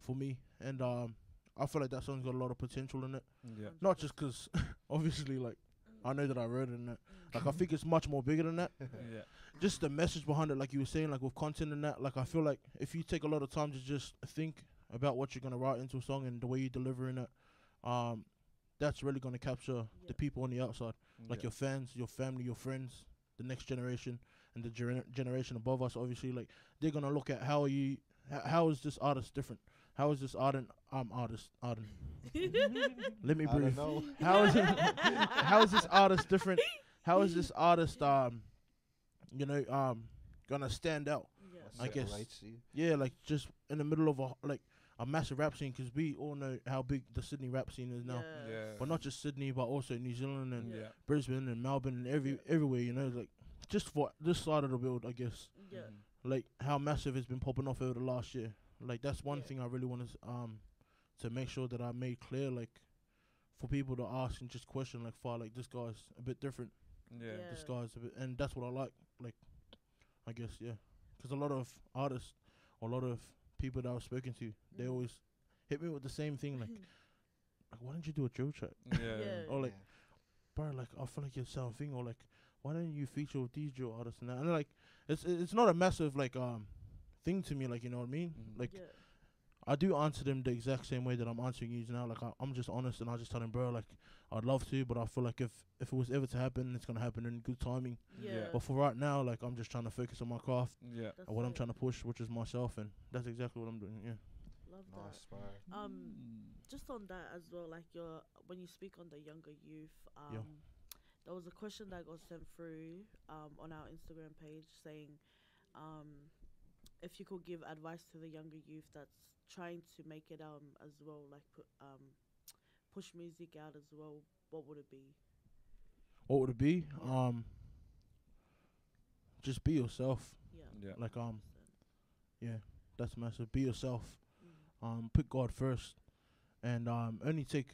for me and um I feel like that song's got a lot of potential in it Yeah. not just 'cause obviously like I know that I wrote it in it like I think it's much more bigger than that yeah. just the message behind it, like you were saying, like with content and that, like I feel like if you take a lot of time to just think about what you're gonna write into a song and the way you're delivering it, um, that's really gonna capture Yeah. the people on the outside, like yeah. your fans, your family, your friends, the next generation, and the gener- generation above us. Obviously, like they're gonna look at how are you, h- how is this artist different? How is this ardent um artist ardent? Let me I breathe. How is it? how is this artist different? How is this artist um, you know um, gonna stand out? Yeah. I guess- relates to you? Yeah, like just in the middle of a like a massive rap scene because we all know how big the Sydney rap scene is now. Yeah. But not just Sydney, but also New Zealand and Yeah. Brisbane and Melbourne and every Yeah. everywhere. You know, like just for this side of the world, I guess. Yeah. Mhm. Like how massive it's been popping off over the last year. Like that's one Yeah. thing I really want to um to make sure that I made clear, like for people to ask and just question, like, far like this guy's a bit different. Yeah. Yeah. This guy's a bit, and that's what I like. Like, I guess yeah, 'cause because a lot of artists, a lot of people that I've spoken to, they Mm. always hit me with the same thing, like, like why don't you do a drill track? Yeah. Yeah. Or like, bro, like I feel like you're something, or like, why don't you feature with these drill artists and that? And like, it's it's not a massive like um thing to me, like you know what I mean? Mhm. Like yeah. I do answer them the exact same way that I'm answering you now. Like I, I'm just honest, and I just tell them, bro, like I'd love to, but I feel like if if it was ever to happen, it's gonna happen in good timing. Yeah. Yeah. But for right now, like I'm just trying to focus on my craft Yeah. That's and what I'm trying to push, which is myself, and that's exactly what I'm doing. Yeah. Love Nice, that. bro. Um, Mm. just on that as well, like your when you speak on the younger youth, um, Yeah. there was a question that got sent through um, on our Instagram page saying um, if you could give advice to the younger youth that's trying to make it um as well, like put um push music out as well. What would it be? What would it be? Yeah. Um, just be yourself. Yeah. Yeah. Like um, 100%. yeah, that's massive. Be yourself. Mm. Um, put God first, and um, only take.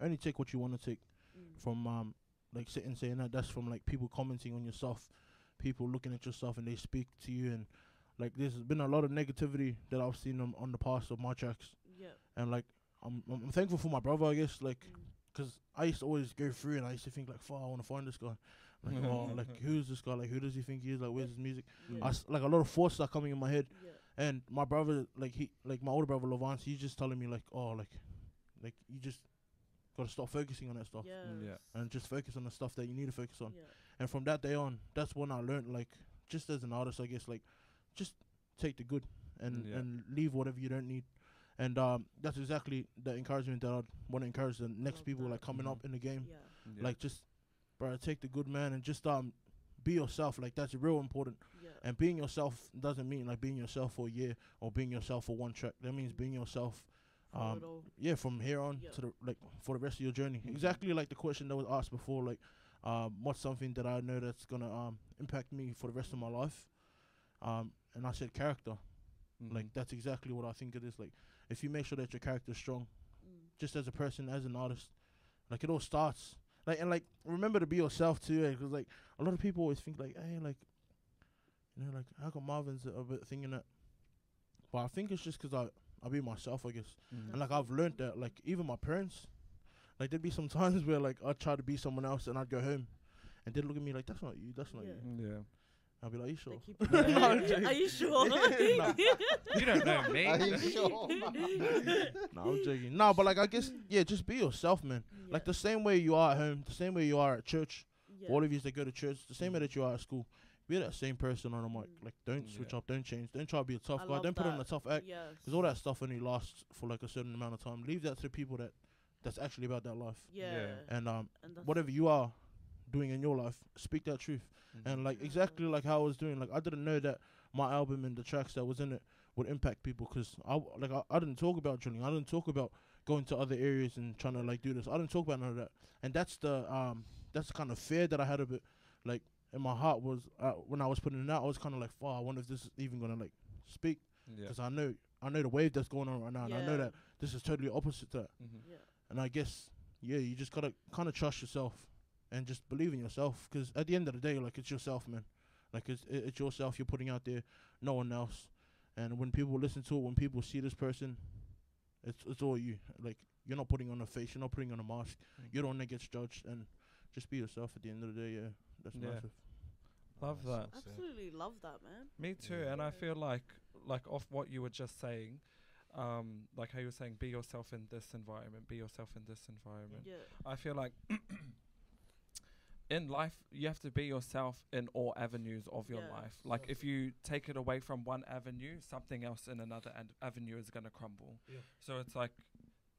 Only take what you want to take. Mm. from um like sitting saying that that's from like people commenting on your stuff, people looking at your stuff and they speak to you and like there's been a lot of negativity that I've seen on, on the past of my tracks Yeah. and like I'm I'm I'm thankful for my brother I guess like Mm. 'cause I used to always go through and I used to think like fuck I want to find this guy like oh like who's this guy like who does he think he is like where's his music Yeah. I s- like a lot of thoughts are coming in my head yeah. and my brother like he like my older brother Levance he's just telling me like oh like like you just gotta stop focusing on that stuff Yes. Yeah. and just focus on the stuff that you need to focus on. Yeah. And from that day on, that's when I learned like just as an artist, I guess like just take the good and Yeah. and leave whatever you don't need. And um, that's exactly the encouragement that I want to encourage the next Love people that. like coming Mhm. up in the game. Yeah. Yeah. Like just, bro, take the good man and just um be yourself. Like that's real important. Yeah. And being yourself doesn't mean like being yourself for a year or being yourself for one track. That means being yourself um, yeah, from here on Yeah. to the like for the rest of your journey. Mhm. Exactly like the question that was asked before, like, um, what's something that I know that's gonna um impact me for the rest of my life? Um, and I said character. Mhm. Like that's exactly what I think it is. Like, if you make sure that your character's strong, Mm. just as a person, as an artist, like it all starts. Like and like remember to be yourself too, because like a lot of people always think like, hey, like, you know, like how come Marvin's a bit thinking that? But I think it's just 'cause I I be myself, I guess. Mhm. And like I've learned that, like even my parents, like there'd be some times where like I'd try to be someone else and I'd go home, and they'd look at me like, "That's not you. That's not Yeah. you." Yeah. I'd be like, "Are you sure?" No, I'm joking. Are you sure? Nah. You don't know me. Are you sure? no, I'm joking. No, but like I guess yeah, just be yourself, man. Like the same way you are at home, the same way you are at church. yeah. All of you that go to church, the same way that you are at school. Be that same person on the mic. Mm. Like don't switch Yeah. up, don't change, don't try to be a tough I guy, love don't put on that. a tough act. Yes. Because all that stuff only lasts for like a certain amount of time. Leave that to the people that that's actually about that life. Yeah. Yeah. And um, And that's- whatever you are doing in your life, speak that truth. Mm-hmm. And like exactly like how I was doing, like I didn't know that my album and the tracks that was in it would impact people because I w- like I, I didn't talk about drilling. I didn't talk about going to other areas and trying to like do this. I didn't talk about none of that. And that's the um that's the kind of fear that I had of it. Like in my heart was uh, when I was putting it out, I was kind of like, "Fuck, I wonder if this is even gonna like speak." Yeah. Because I know I know the wave that's going on right now, and I know that this is totally opposite to that. Mhm. Yeah. And I guess, yeah, you just gotta kind of trust yourself and just believe in yourself. Because at the end of the day, like it's yourself, man. Like it's it's yourself you're putting out there, no one else. And when people listen to it, when people see this person, it's it's all you. Like you're not putting on a face, you're not putting on a mask. You're the one that gets judged, and just be yourself. At the end of the day, yeah, that's Yeah. massive. Love Nice. that. Absolutely love that, man. Me too. Yeah. And I feel like, like off what you were just saying, um, like how you were saying, be yourself in this environment, be yourself in this environment. Yeah. I feel like in life you have to be yourself in all avenues of your Yes. life. Like if you take it away from one avenue, something else in another an- avenue is gonna crumble. Yeah. So it's like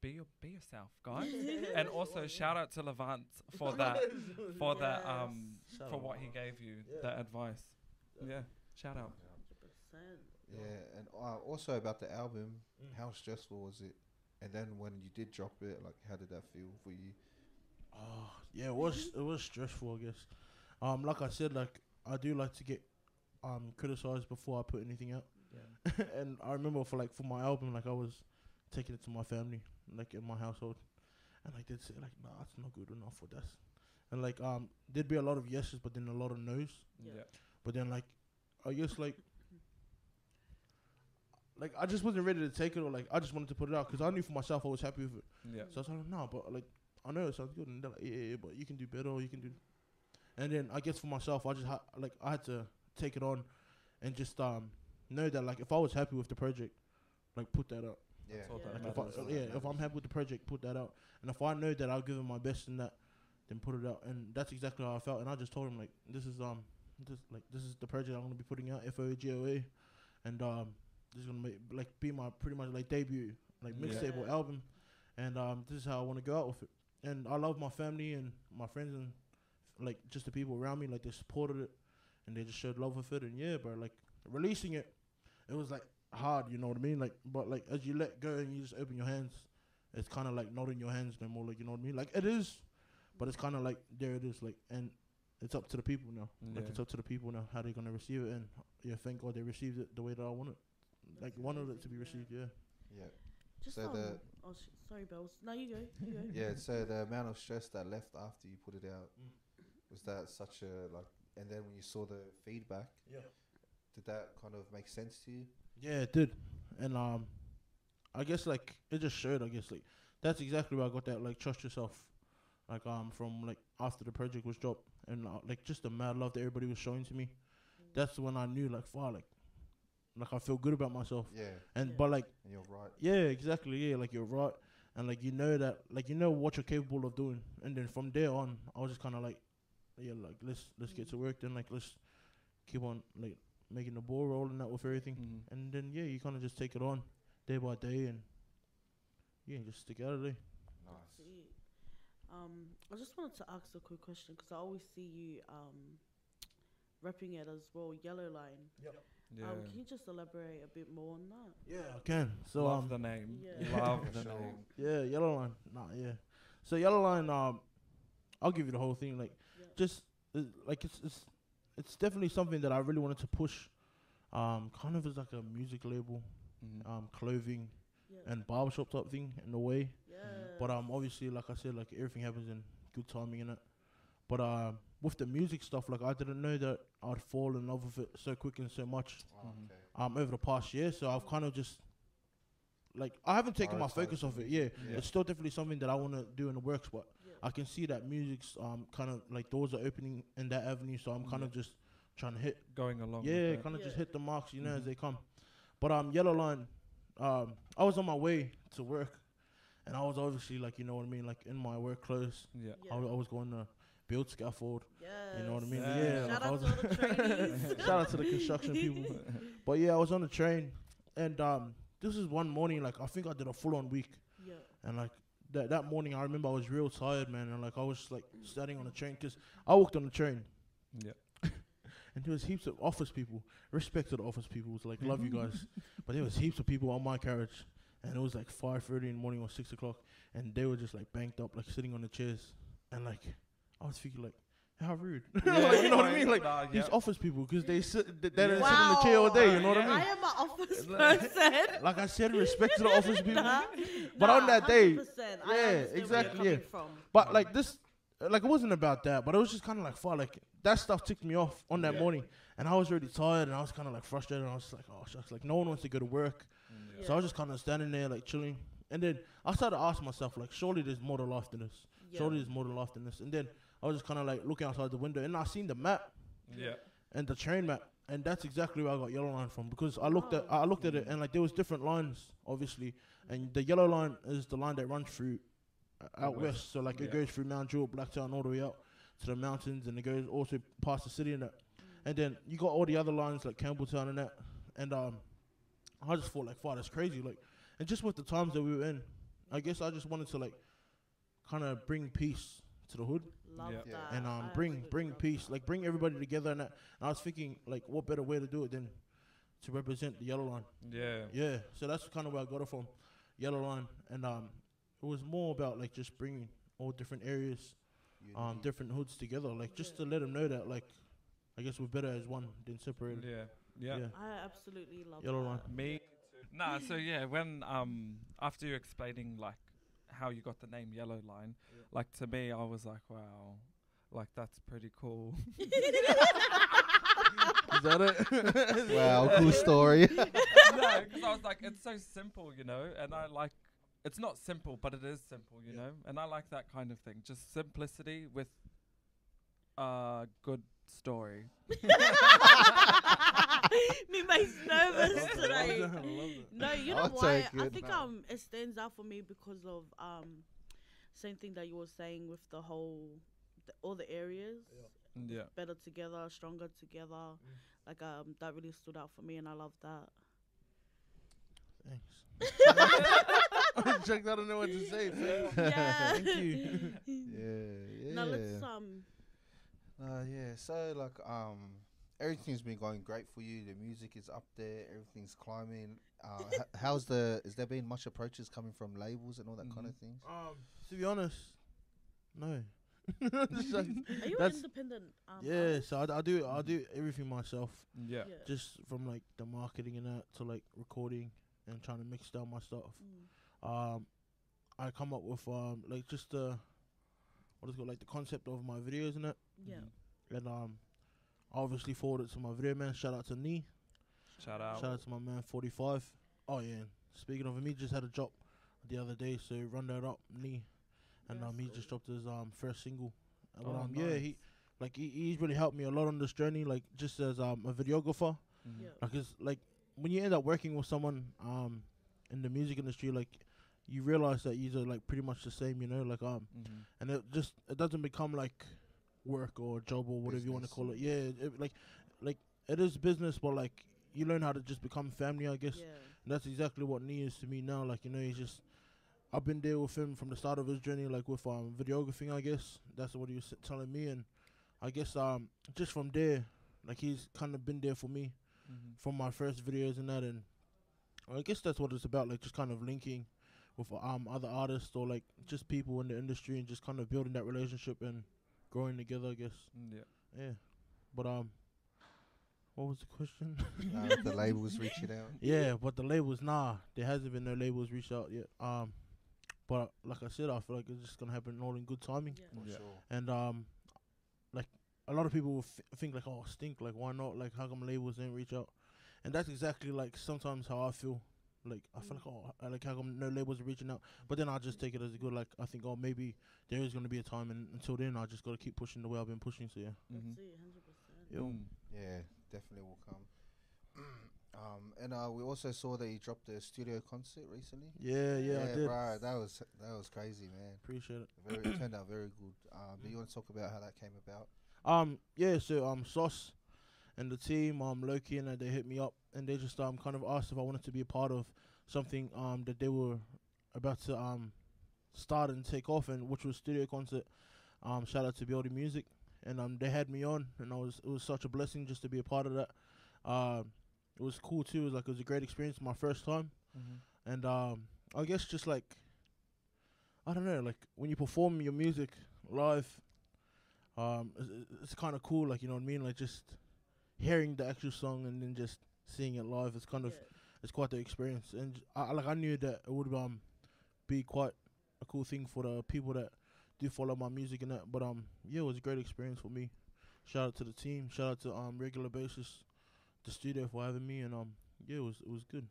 be your be yourself, guys. and also shout out to Levant for that for that um Shout for what he gave you, Yeah. that advice. Yeah. Shout out. 100%. Yeah, and uh, also about the album, Mm. how stressful was it? And then when you did drop it, like how did that feel for you? Oh, yeah, it was it was stressful, I guess. Um, like I said, like I do like to get um criticized before I put anything out. Yeah. and I remember for like for my album, like I was taking it to my family, like in my household, and like they'd say like, "Nah, it's not good enough for this," and like um there'd be a lot of yeses, but then a lot of nos. Yeah. Yeah. But then like I guess like like I just wasn't ready to take it or like I just wanted to put it out because I knew for myself I was happy with it. Yeah. So I was like, no, but like I know it sounds good, and they're like, yeah, yeah, yeah, but you can do better, or you can do. And then I guess for myself, I just had like I had to take it on, and just um know that like if I was happy with the project, like put that out. Yeah. all Like Yeah. if I, uh, yeah. If I'm happy with the project, put that out. And if I know that I'll give it my best in that, then put it out. And that's exactly how I felt. And I just told him like, this is um, this like this is the project I'm gonna be putting out, F O G O A, and um, this is gonna make like be my pretty much like debut like Yeah. mixtape or album, and um, this is how I want to go out with it. And I love my family and my friends and like just the people around me. Like they supported it, and they just showed love with it. And yeah, bro, like releasing it, it was like hard. You know what I mean? Like, but like as you let go and you just open your hands, it's kind of like not in your hands no more. Like you know what I mean? Like it is, but it's kind of like there it is. Like and it's up to the people now. Like it's up to the people now how they're gonna receive it. And yeah, thank God they received it the way that I want it. Like wanted it to be received. Yeah. Yeah. Just So the- oh, sh- sorry, Bells. No, you go. You go. Yeah. So the amount of stress that left after you put it out Mm. was that such a like, and then when you saw the feedback, Yeah. did that kind of make sense to you? Yeah, it did. And um I guess like it just showed, I guess like that's exactly where I got that like trust yourself. Like um from like after the project was dropped and uh, like just the mad love that everybody was showing to me. That's when I knew like far like like I feel good about myself. Yeah. And Yeah. but like And you're right. yeah, exactly, yeah, like you're right. And like you know that like you know what you're capable of doing. And then from there on I was just kinda like yeah, like let's let's get to work then like let's keep on like making the ball rolling out with everything. Mhm. And then yeah, you kind of just take it on day by day, and yeah, just stick out of there. Nice. Um, I just wanted to ask a quick question because I always see you um, repping it as well, Yellow Line. Yeah. Um, can you just elaborate a bit more on that? Yeah, I can. So Love um, the name. Yeah. Love the name. yeah, yellow line. Nah, yeah. So yellow line. Um, I'll give you the whole thing. Like, Yeah. just uh, like it's it's it's definitely something that I really wanted to push. Um, kind of as like a music label, Mhm. um, clothing Yeah. and barbershop type thing in a way. yeah. But um, obviously, like I said, like everything happens in good timing in it. But um, with the music stuff, like I didn't know that I'd fall in love with it so quick and so much Oh, Mhm. okay. um over the past year. So I've kind of just like I haven't taken my focus off it. music. Yeah, Yeah. it's still definitely something that I want to do in the works, but yeah. I can see that music's um kind of like doors are opening in that avenue. So I'm kind of just trying to hit Going along. yeah, kind of just hit the marks, you know, as Mhm. they come. But um, Yellow Line, um, I was on my way to work, and I was obviously like, you know what I mean, like in my work clothes. Yeah. yeah. I, was going to build scaffold. yes. You know what I mean? Yeah. Yeah. Shout like, out was to the trainees. Shout out to the construction people. But yeah, I was on the train, and um, this is one morning. Like I think I did a full on week, yeah. and like that that morning, I remember I was real tired, man, and like I was like standing on the train because I walked on the train. Yeah. And there was heaps of office people. Respect to the office people. It's like love you guys, but there was heaps of people on my carriage, and it was like five thirty in the morning or six o'clock, and they were just like banked up, like sitting on the chairs, and like I was thinking like, how rude, like, you know what I mean? Like Nah, these yeah. office people, because they sit, they, they Yeah. don't sit in the chair all day. You know what I mean? I am an office Like- person. Like I said, respect to the office people. Nah, But on that day- 100%, I yeah, understand where exactly, you're yeah. From. But like this, like it wasn't about that, but it was just kind of like far like that stuff ticked me off on that Yeah. morning, and I was really tired and I was kind of like frustrated. And I was like, oh shucks, like no one wants to go to work, Mm, so I was just kind of standing there like chilling. And then I started to ask myself like, surely there's more to life than this. Yeah. Surely there's more to life than this. And then I was just kind of like looking outside the window, and I seen the map Yeah. and the train map, and that's exactly where I got yellow line from because I looked at I looked at it and like there was different lines obviously, and the yellow line is the line that runs through uh, out west. west. So like it goes through Mount Druitt, Blacktown, all the way out to the mountains, and it goes also past the city and that. And then you got all the other lines like Campbelltown and that, and um, I just thought like, wow, that's crazy. Like, and just with the times that we were in, I guess I just wanted to like, kind of bring peace to the hood Love Yeah. Yeah. that. and um I bring bring peace, like bring everybody together. And, that. and I was thinking like, what better way to do it than to represent the yellow line? Yeah. Yeah, so that's kind of where I got it from, yellow line, and um, it was more about like just bringing all different areas, um, different hoods together, like just Yeah. to let them know that like, I guess we're better as one than separated. Yeah. Yeah. Yeah. I absolutely love Yellow that. line. Me. Nah. So yeah, when um after you explaining like how you got the name Yellow Line, like to me, I was like, wow, like that's pretty cool. Is that it? Wow, cool story. no, because I was like, it's so simple, you know, and I like. It's not simple, but it is simple, you Yeah. know, and I like that kind of thing. Just simplicity with a good story. Me makes nervous I love today. I love that. No, you know I'll why? I think man. um it stands out for me because of um same thing that you were saying with the whole the, all the areas Yeah. yeah. better together, stronger together. Mm. Like um that really stood out for me and I love that. Thanks. Checked. I don't know what to say. fam. Yeah. Thank you. yeah, yeah. Now let's um Uh, yeah. So like, um, everything's been going great for you. The music is up there. Everything's climbing. Uh, h- how's the? Is there been much approaches coming from labels and all that kind of things? Um, to be honest, no. Just like- are you an That's- independent um yeah, so I, I do I do everything myself, Yeah. yeah. just from like the marketing and that to like recording and trying to mix down my stuff. Mm. Um, I come up with um like just the what is it called like the concept of my videos and that, Yeah. and um, I obviously forward it to my video man. Shout out to Nee. Shout out. Shout out to my man 45. Oh yeah. Speaking of him, he just had a drop the other day, so run that up, knee. And That's um, he cool. just dropped his um first single. Uh, but, Oh, um, yeah, he like he, he's really helped me a lot on this journey. Like just as um a videographer, Mhm. Yeah. like it's like when you end up working with someone um in the music industry, like you realize that you are like pretty much the same, you know, like um Mhm. and it just it doesn't become like work or job or whatever you want to call it. Yeah, it, like like it is business, but like you learn how to just become family, I guess. Yeah. And that's exactly what Nee is to me now. Like you know, he's just I've been there with him from the start of his journey, like with um videographing. I guess that's what he was telling me, and I guess um just from there, like he's kind of been there for me Mhm. from my first videos and that, and I guess that's what it's about. Like just kind of linking with um other artists or like just people in the industry and just kind of building that relationship and growing together. I guess Yeah. yeah, but um. What was the question? Uh, the labels reaching out. Yeah, but the labels, nah, there hasn't been no labels reached out yet. Um, but like I said, I feel like it's just gonna happen all in good timing. Yeah. For Yeah. sure. And um, like a lot of people will f- think like, oh, stink, like why not? Like how come labels didn't reach out? And that's exactly like sometimes how I feel. Like I feel like oh, I like how come no labels are reaching out? But then I just take it as a good like I think oh maybe there is gonna be a time, and until then I just gotta keep pushing the way I've been pushing. So yeah, Mhm. That's it, hundred percent. Mm. Yeah, definitely will come. um, and uh, we also saw that you dropped a studio concert recently. yeah, yeah, I did. Right, that was that was crazy, man. Appreciate it. Very it turned out very good. Um, do you want to talk about how that came about? Um, yeah, so um, Sauce and the team, um, Loki and that, they hit me up and they just um kind of asked if I wanted to be a part of something um that they were about to um start and take off, and which was studio concert. Um, shout out to Beauty Music, and um they had me on, and I was it was such a blessing just to be a part of that. Um, it was cool too. It was like it was a great experience, my first time, Mhm. and um I guess just like I don't know, like when you perform your music live, um, it's, it's kind of cool. Like you know what I mean, like just hearing the actual song and then just seeing it live. It's kind of it's quite the experience, and I, like I knew that it would um be quite a cool thing for the people that do follow my music and that. But um, yeah, it was a great experience for me. Shout out to the team. Shout out to um regular basis, the studio for having me, and um yeah, it was it was good.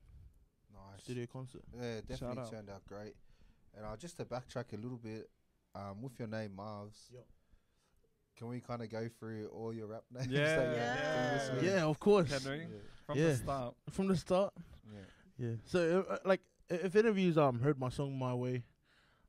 Nice. Studio concert. Yeah, definitely out. turned out great. And uh, just to backtrack a little bit, um, with your name Marvs, Yup. Can we kind of go through all your rap names? Yeah. that you had Yeah. Yeah, of course. Henry, from Yeah. the start. From the start. Yeah. Yeah. So, uh, uh, like, if any of you um heard my song "My Way,"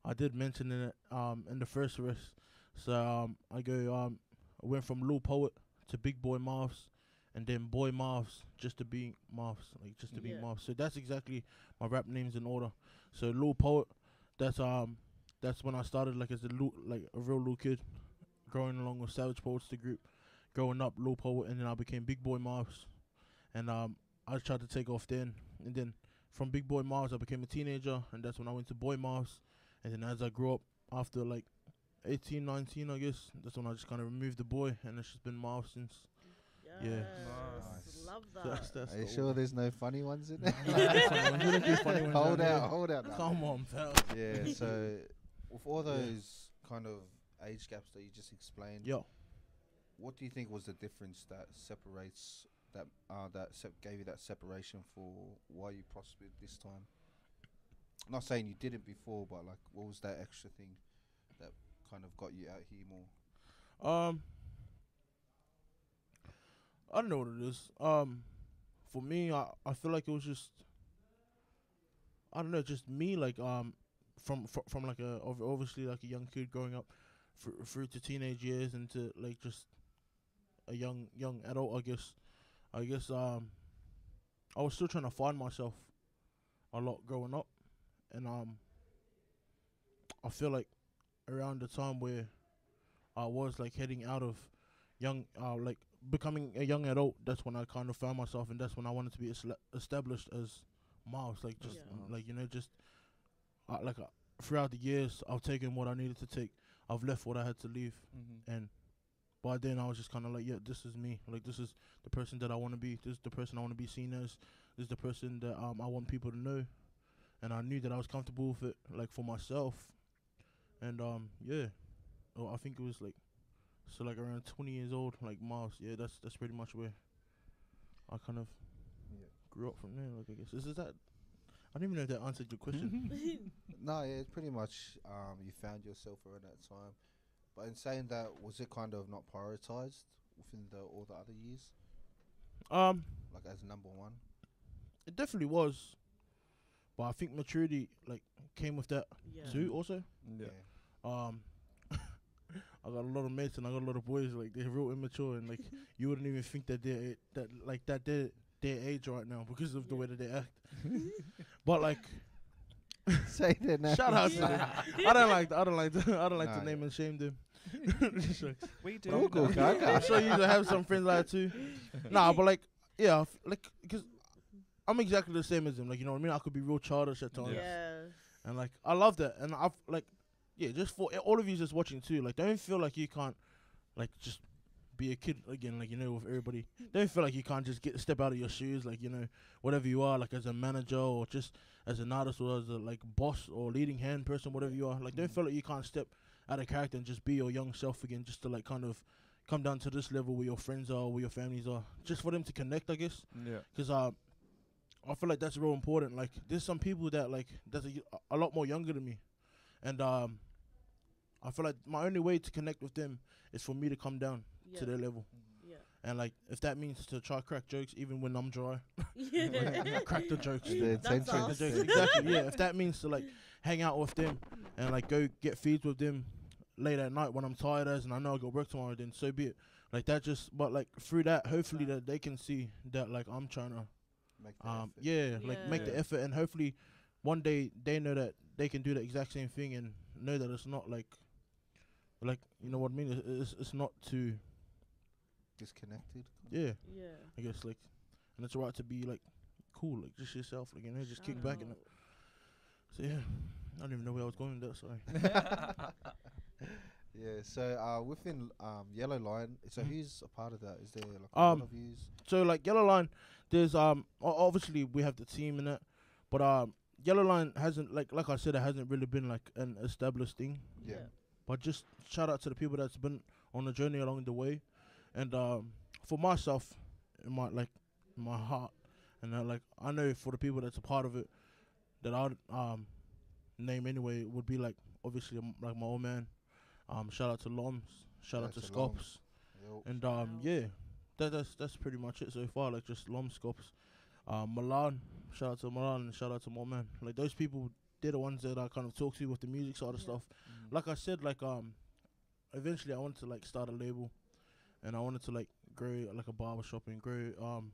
I did mention in it um in the first verse. So um I go um I went from Lil Poet to Big Boy Marvs, and then Boy Marvs just to be Marvs, like just to be Yeah. Marvs. So that's exactly my rap names in order. So Lil Poet, that's um that's when I started like as a Lil, like a real little kid, growing along with Savage Poets the group, growing up Lil Poet, and then I became Big Boy Marvs, and um I tried to take off then, and then from Big Boy Marvs, I became a teenager, and that's when I went to Boy Marvs. And then as I grew up, after like 18, 19, I guess, that's when I just kind of removed the boy, and it's just been Marvs since. Yeah. Nice. Love that. That's, that's Are you sure order. there's no funny ones in there? nah, funny ones. We don't do funny ones hold out, here. hold out. Come on, pal. Yeah, so with all Yeah. those kind of age gaps that you just explained, Yo, what do you think was the difference that separates that uh, that sep- gave you that separation for why you prospered this time? I'm not saying you didn't before, but like, what was that extra thing that kind of got you out here more? Um, I don't know what it is. Um, for me, I I feel like it was just I don't know, just me like um from from, from like a ov- obviously like a young kid growing up fr- through to teenage years into like just a young young adult. I guess I guess um I was still trying to find myself a lot growing up, and um I feel like around the time where I was like heading out of young, uh, like becoming a young adult. That's when I kind of found myself, and that's when I wanted to be established as Miles. Like just Yeah. like you know, just uh, like uh, throughout the years, I've taken what I needed to take. I've left what I had to leave, Mm-hmm. and by then I was just kind of like, yeah, this is me. Like this is the person that I want to be. This is the person I want to be seen as. This is the person that um I want people to know, and I knew that I was comfortable with it, like for myself, and um yeah, oh I think it was like, so like around twenty years old, like Miles. Yeah, that's that's pretty much where I kind of Yeah. grew up from there. Like I guess is, is that. I don't even know if that answered your question. No, yeah, it's pretty much um, you found yourself around that time. But in saying that, was it kind of not prioritized within the all the other years, um, like as number one? it definitely was, but I think maturity like came with that Yeah. too. Also, Yeah. Um, I got a lot of mates and I got a lot of boys like they're real immature and like you wouldn't even think that they're that like that they're their age right now because of the way that they act. but like, Say that now. shout out to them. I don't like I don't like to, I don't like Nah, to name yeah. and shame them. We do. Cool, cool, know. Gaga. I'm sure you have some friends like that too. Nah, but like yeah, I f- like because I'm exactly the same as them. Like you know what I mean. I could be real childish at times. Yes. And like I love that, and I've like, yeah, just for all of you just watching too. Like, don't feel like you can't, like, just be a kid again. Like you know, with everybody, don't feel like you can't just get step out of your shoes. Like you know, whatever you are, like as a manager or just as an artist or as a like boss or leading hand person, whatever you are. Like, don't feel like you can't step out of character and just be your young self again, just to like kind of come down to this level where your friends are, where your families are, just for them to connect. I guess Yeah. because uh, I feel like that's real important. Like, there's some people that like that's a lot more younger than me, and um, I feel like my only way to connect with them is for me to come down Yeah. to their level, Yeah. and like if that means to try crack jokes even when I'm dry, Yeah. crack the jokes. The That's intention. Crack the jokes. exactly. Yeah, if that means to like hang out with them and like go get feeds with them late at night when I'm tired as and I know I got work tomorrow, then so be it. Like that just, but like through that, hopefully that they can see that like I'm trying to Make the um effort. yeah, like make the effort and hopefully one day they know that they can do the exact same thing and know that it's not like like you know what I mean it's it's, it's not too disconnected. yeah Yeah. I guess like and it's alright to be like cool like just yourself like you know just kick Shout back and out. so yeah I don't even know where I was going with that sorry Yeah. So uh, within um, Yellow Line, so Mhm. who's a part of that? Is there like a Um, lot of views? so like yellow line there's um obviously we have the team in it but um yellow line hasn't like like I said it hasn't really been like an established thing Yeah. But just shout out to the people that's been on the journey along the way, and um, for myself, in my like in my heart, and uh, like I know for the people that's a part of it, that I'd um name anyway would be like obviously um, like my old man. Um, shout out to Loms, shout out to out to Scops, Yo. and um yeah, that that's that's pretty much it so far. Like just Loms, Scops, um, Milan, shout out to Milan, and shout out to my man. Like those people, they're the ones that I kind of talk to with the music side of Yeah. stuff like I said, like um, eventually I wanted to like start a label, and I wanted to like grow like a barber shop and grow um.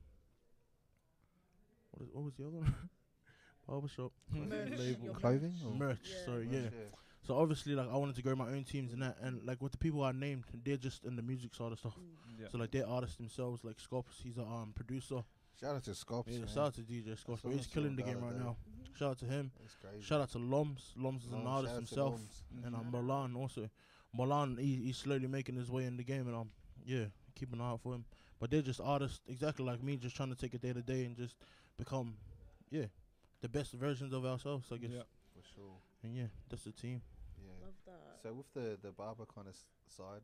What is what was the other one? barber shop label Clothing. Or? merch. Yeah. Sorry, Merch, yeah. So obviously, like I wanted to grow my own teams and that, and like with the people I named, they're just in the music side of stuff. Mm. Yeah. So like they're artists themselves. Like Scops, he's a um producer. Shout out to Scops. Yeah, man. shout out to DJ Scops. saw- bro. He's killing the the game other right day. now. Shout out to him. That's crazy. Shout out to Loms. Loms is Lom, an artist himself. And um, Shout out. Milan also. Milan, he, he's slowly making his way in the game, and um, yeah, keep an eye out for him. But they're just artists, exactly like me, just trying to take it day to day and just become, yeah, the best versions of ourselves, I guess. Yeah. For sure. And yeah, that's the team. Yeah. Love that. So with the the barber kind of side,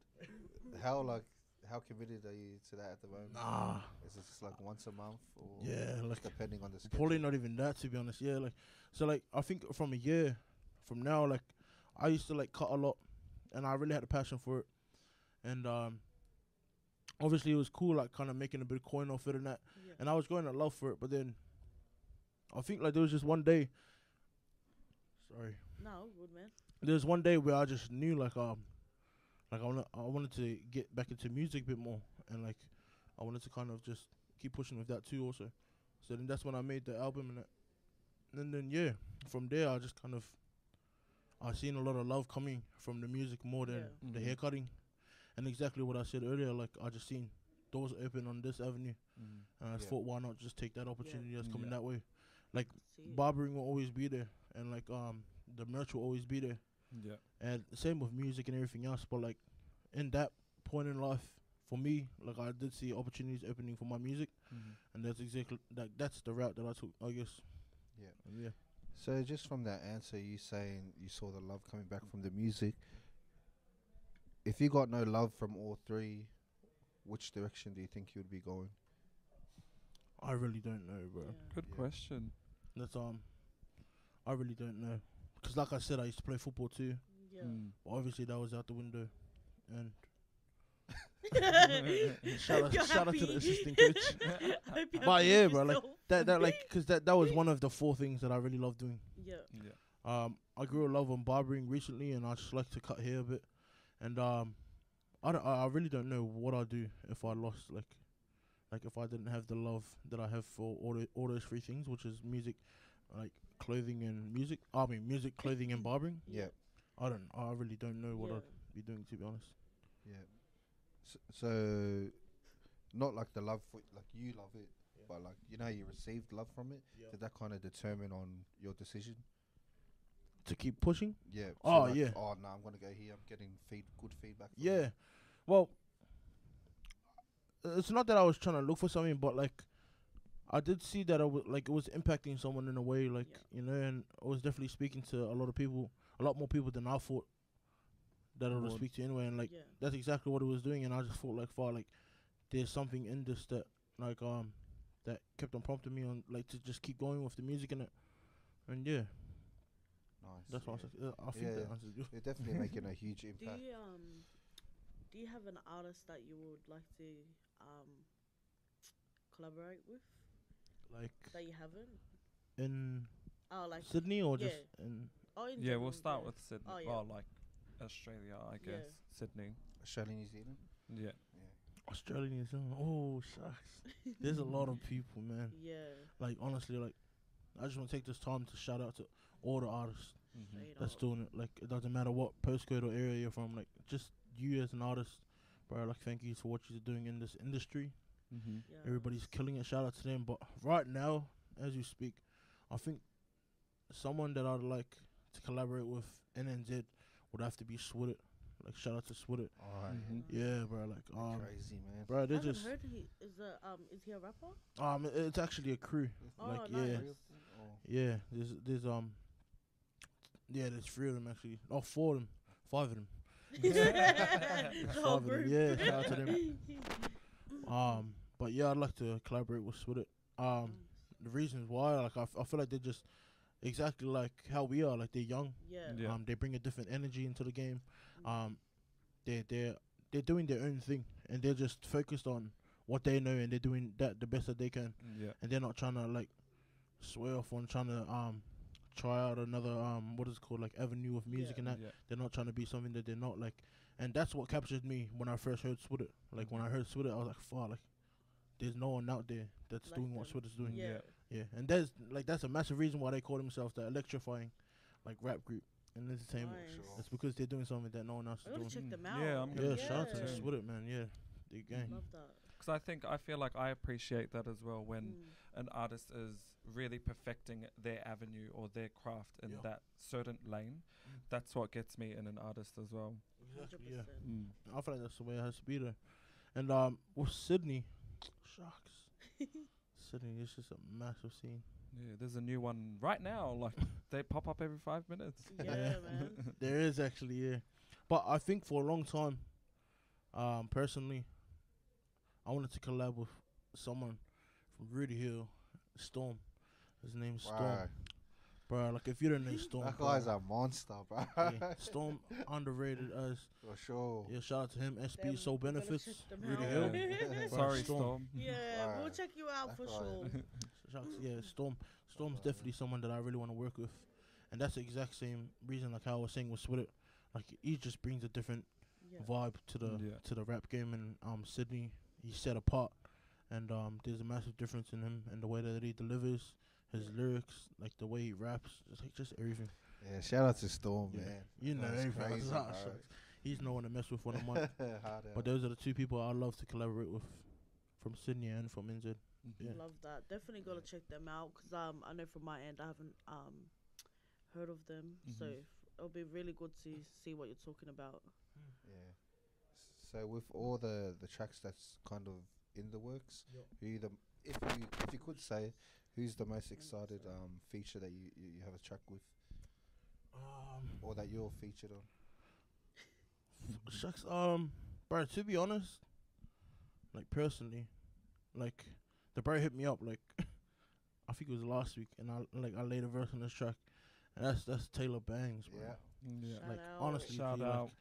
how like how committed are you to that at the moment? Nah. Is it just like once a month or Yeah, just like depending on the schedule? probably not even that to be honest. Yeah, like so like I think from a year from now, like I used to like cut a lot, and I really had a passion for it, and um, obviously it was cool like kind of making a bit of coin off it and that, Yeah. and I was going to love for it, but then I think like there was just one day. Sorry. No, good man. there was one day where I just knew like um like I wanna, I wanted to get back into music a bit more and like I wanted to kind of just keep pushing with that too also. So then that's when I made the album and that. And then yeah, from there I just kind of I seen a lot of love coming from the music more than Yeah. the Mhm. Hair cutting. And exactly what I said earlier, like I just seen doors open on this avenue Mm. and I just Yeah. thought why not just take that opportunity that's coming Yeah. that way. Like it. Barbering will always be there and like um the merch will always be there. Yeah. And same with music and everything else. But like in that point in life, for me, like I did see opportunities opening for my music, Mhm. and that's exactly like that's the route that I took. I guess. Yeah. Yeah. So just from that answer, you saying you saw the love coming back from the music. If you got no love from all three, which direction do you think you would be going? I really don't know, bro. Yeah. Good Yeah. question. That's um, I really don't know. Cause like I said, I used to play football too. Yeah. Mm. But obviously that was out the window, and shout out, shout out to the assistant coach. Hope you're But yeah, bro, like, that that like, cause that that was one of the four things that I really love doing. yeah. Yeah. Um, I grew a love on barbering recently, and I just like to cut hair a bit. And um, I don't, I I really don't know what I'd do if I lost like, like if I didn't have the love that I have for all the, all those three things, which is music, like clothing and music. I mean, music, clothing, and barbering. Yeah, I don't, I really don't know what yeah. I'd be doing to be honest. yeah. So, so not like the love for like you love it, Yeah. but like you know you received love from it. Did that kind of determine on your decision? To keep pushing. Yeah. Oh, like, yeah. Oh no, I'm gonna go here. I'm getting feed good feedback. Yeah. it. Well, it's not that I was trying to look for something, but like, I did see that I was like it was impacting someone in a way, like Yeah. you know, and I was definitely speaking to a lot of people, a lot more people than I thought that I would Would. speak to anyway, and like yeah. that's exactly what it was doing, and I just thought like, far like, there's something in this that like um that kept on prompting me on like to just keep going with the music in it, and yeah, Nice. that's what I, yeah. was, like, uh, I think Yeah, that yeah. answers you. You're definitely making a huge impact. Do you um do you have an artist that you would like to um collaborate with Like that you haven't? in Oh, like Sydney or yeah. just in oh, in Yeah, we'll start yeah. with Sydney. Oh, yeah. Well, like Australia, I Yeah. guess. Sydney. Australia, New Zealand. Yeah. Yeah. Australia, New Zealand. Oh shucks. There's a lot of people, man. Yeah. Like honestly, like I just want to take this time to shout out to all the artists Mhm. That's doing it. Like it doesn't matter what postcode or area you're from. Like just you as an artist, bro. Like thank you for what you're doing in this industry. Mhm. Yeah. Everybody's killing it. Shout out to them. But right now, as you speak, I think someone that I'd like to collaborate with NNZ would have to be SWIDT Like shout out to SWIDT It. Oh, Mhm. Yeah, bro. Like um, crazy man. bro, I they haven't just heard he is a um is he a rapper? um, it's actually a crew. Oh, like nice. yeah, Oh. Yeah, there's there's um yeah, there's three of them actually. Oh, four of them, five of them. the whole Five of them, group. yeah, shout out to them. Um, but yeah, I'd like to collaborate with SWIDT It. Um, the reasons why, like I, f- I feel like they're just exactly like how we are. Like they're young. yeah. Yeah. Um, they bring a different energy into the game. Um, they they they're doing their own thing and they're just focused on what they know and they're doing that the best that they can Yeah. and they're not trying to like swear off on trying to um try out another um what is it called like avenue of music Yeah. and that Yeah. they're not trying to be something that they're not like and that's what captured me when I first heard SWIDT Like when I heard SWIDT I was like, "Fuck!" Like, there's no one out there that's Like doing what them. SWIDT It's doing. Yeah. Yeah, and that's like that's a massive reason why they call themselves the electrifying, like rap group and entertainment. Nice. Sure. It's because they're doing something that no one else I is doing. check Mm. them out. Yeah, I'm gonna Yeah, check shout out to them the It man. Yeah, the gang. Love that. Because I think I feel like I appreciate that as well when Mm. an artist is really perfecting their avenue or their craft in Yeah. that certain lane. Mm. That's what gets me in an artist as well. Exactly. Yeah, Mm. I feel like that's the way it has to be there. And um, with Sydney, shucks, Sydney is just a massive scene. Yeah, there's a new one right now. Like they pop up every five minutes. Yeah, Yeah. man. There is actually, yeah. But I think for a long time, um, personally, I wanted to collab with someone from Rooty Hill, Storm. His name's Storm, Right. bro. Like if you don't know Storm, That bro, guy's a monster, bro. yeah, Storm underrated us. For sure. yeah. Shout out to him. SB Them, Soul we're gonna Benefits, check them Rooty. Hill. Yeah. Bro, Sorry, Storm. Storm. Yeah, we'll check you out That for guy. sure. Shouts, yeah, Storm. Storm's Right, definitely someone that I really want to work with, and that's the exact same reason, like how I was saying with SWIDT. Like he just brings a different Yeah. vibe to the Yeah. to the rap game in um Sydney. He's set apart, and um there's a massive difference in him and the way that he delivers his Yeah. lyrics, like the way he raps, just like just everything. Yeah, shout out to Storm, Yeah. man. You know, That's everything. crazy, bro. He's no one to mess with when I'm on. But those are the two people I love to collaborate with, from Sydney and from NZ. Mhm. Yeah. Love that. Definitely gotta check them out because um I know from my end I haven't um heard of them, so Mhm. it'll be really good to see what you're talking about. Yeah. So with all the the tracks that's kind of in the works, Yep. who the if you if you could say who's the most excited um feature that you, you, you have a track with Um, or that you're featured on? Shucks, um, bro. To be honest, like personally, like the bro hit me up like I think it was last week, and I like I laid a verse on this track, and that's that's Taylor Bangs, bro. Yeah. Yeah. Shout Like out. honestly, Shout P, like, out.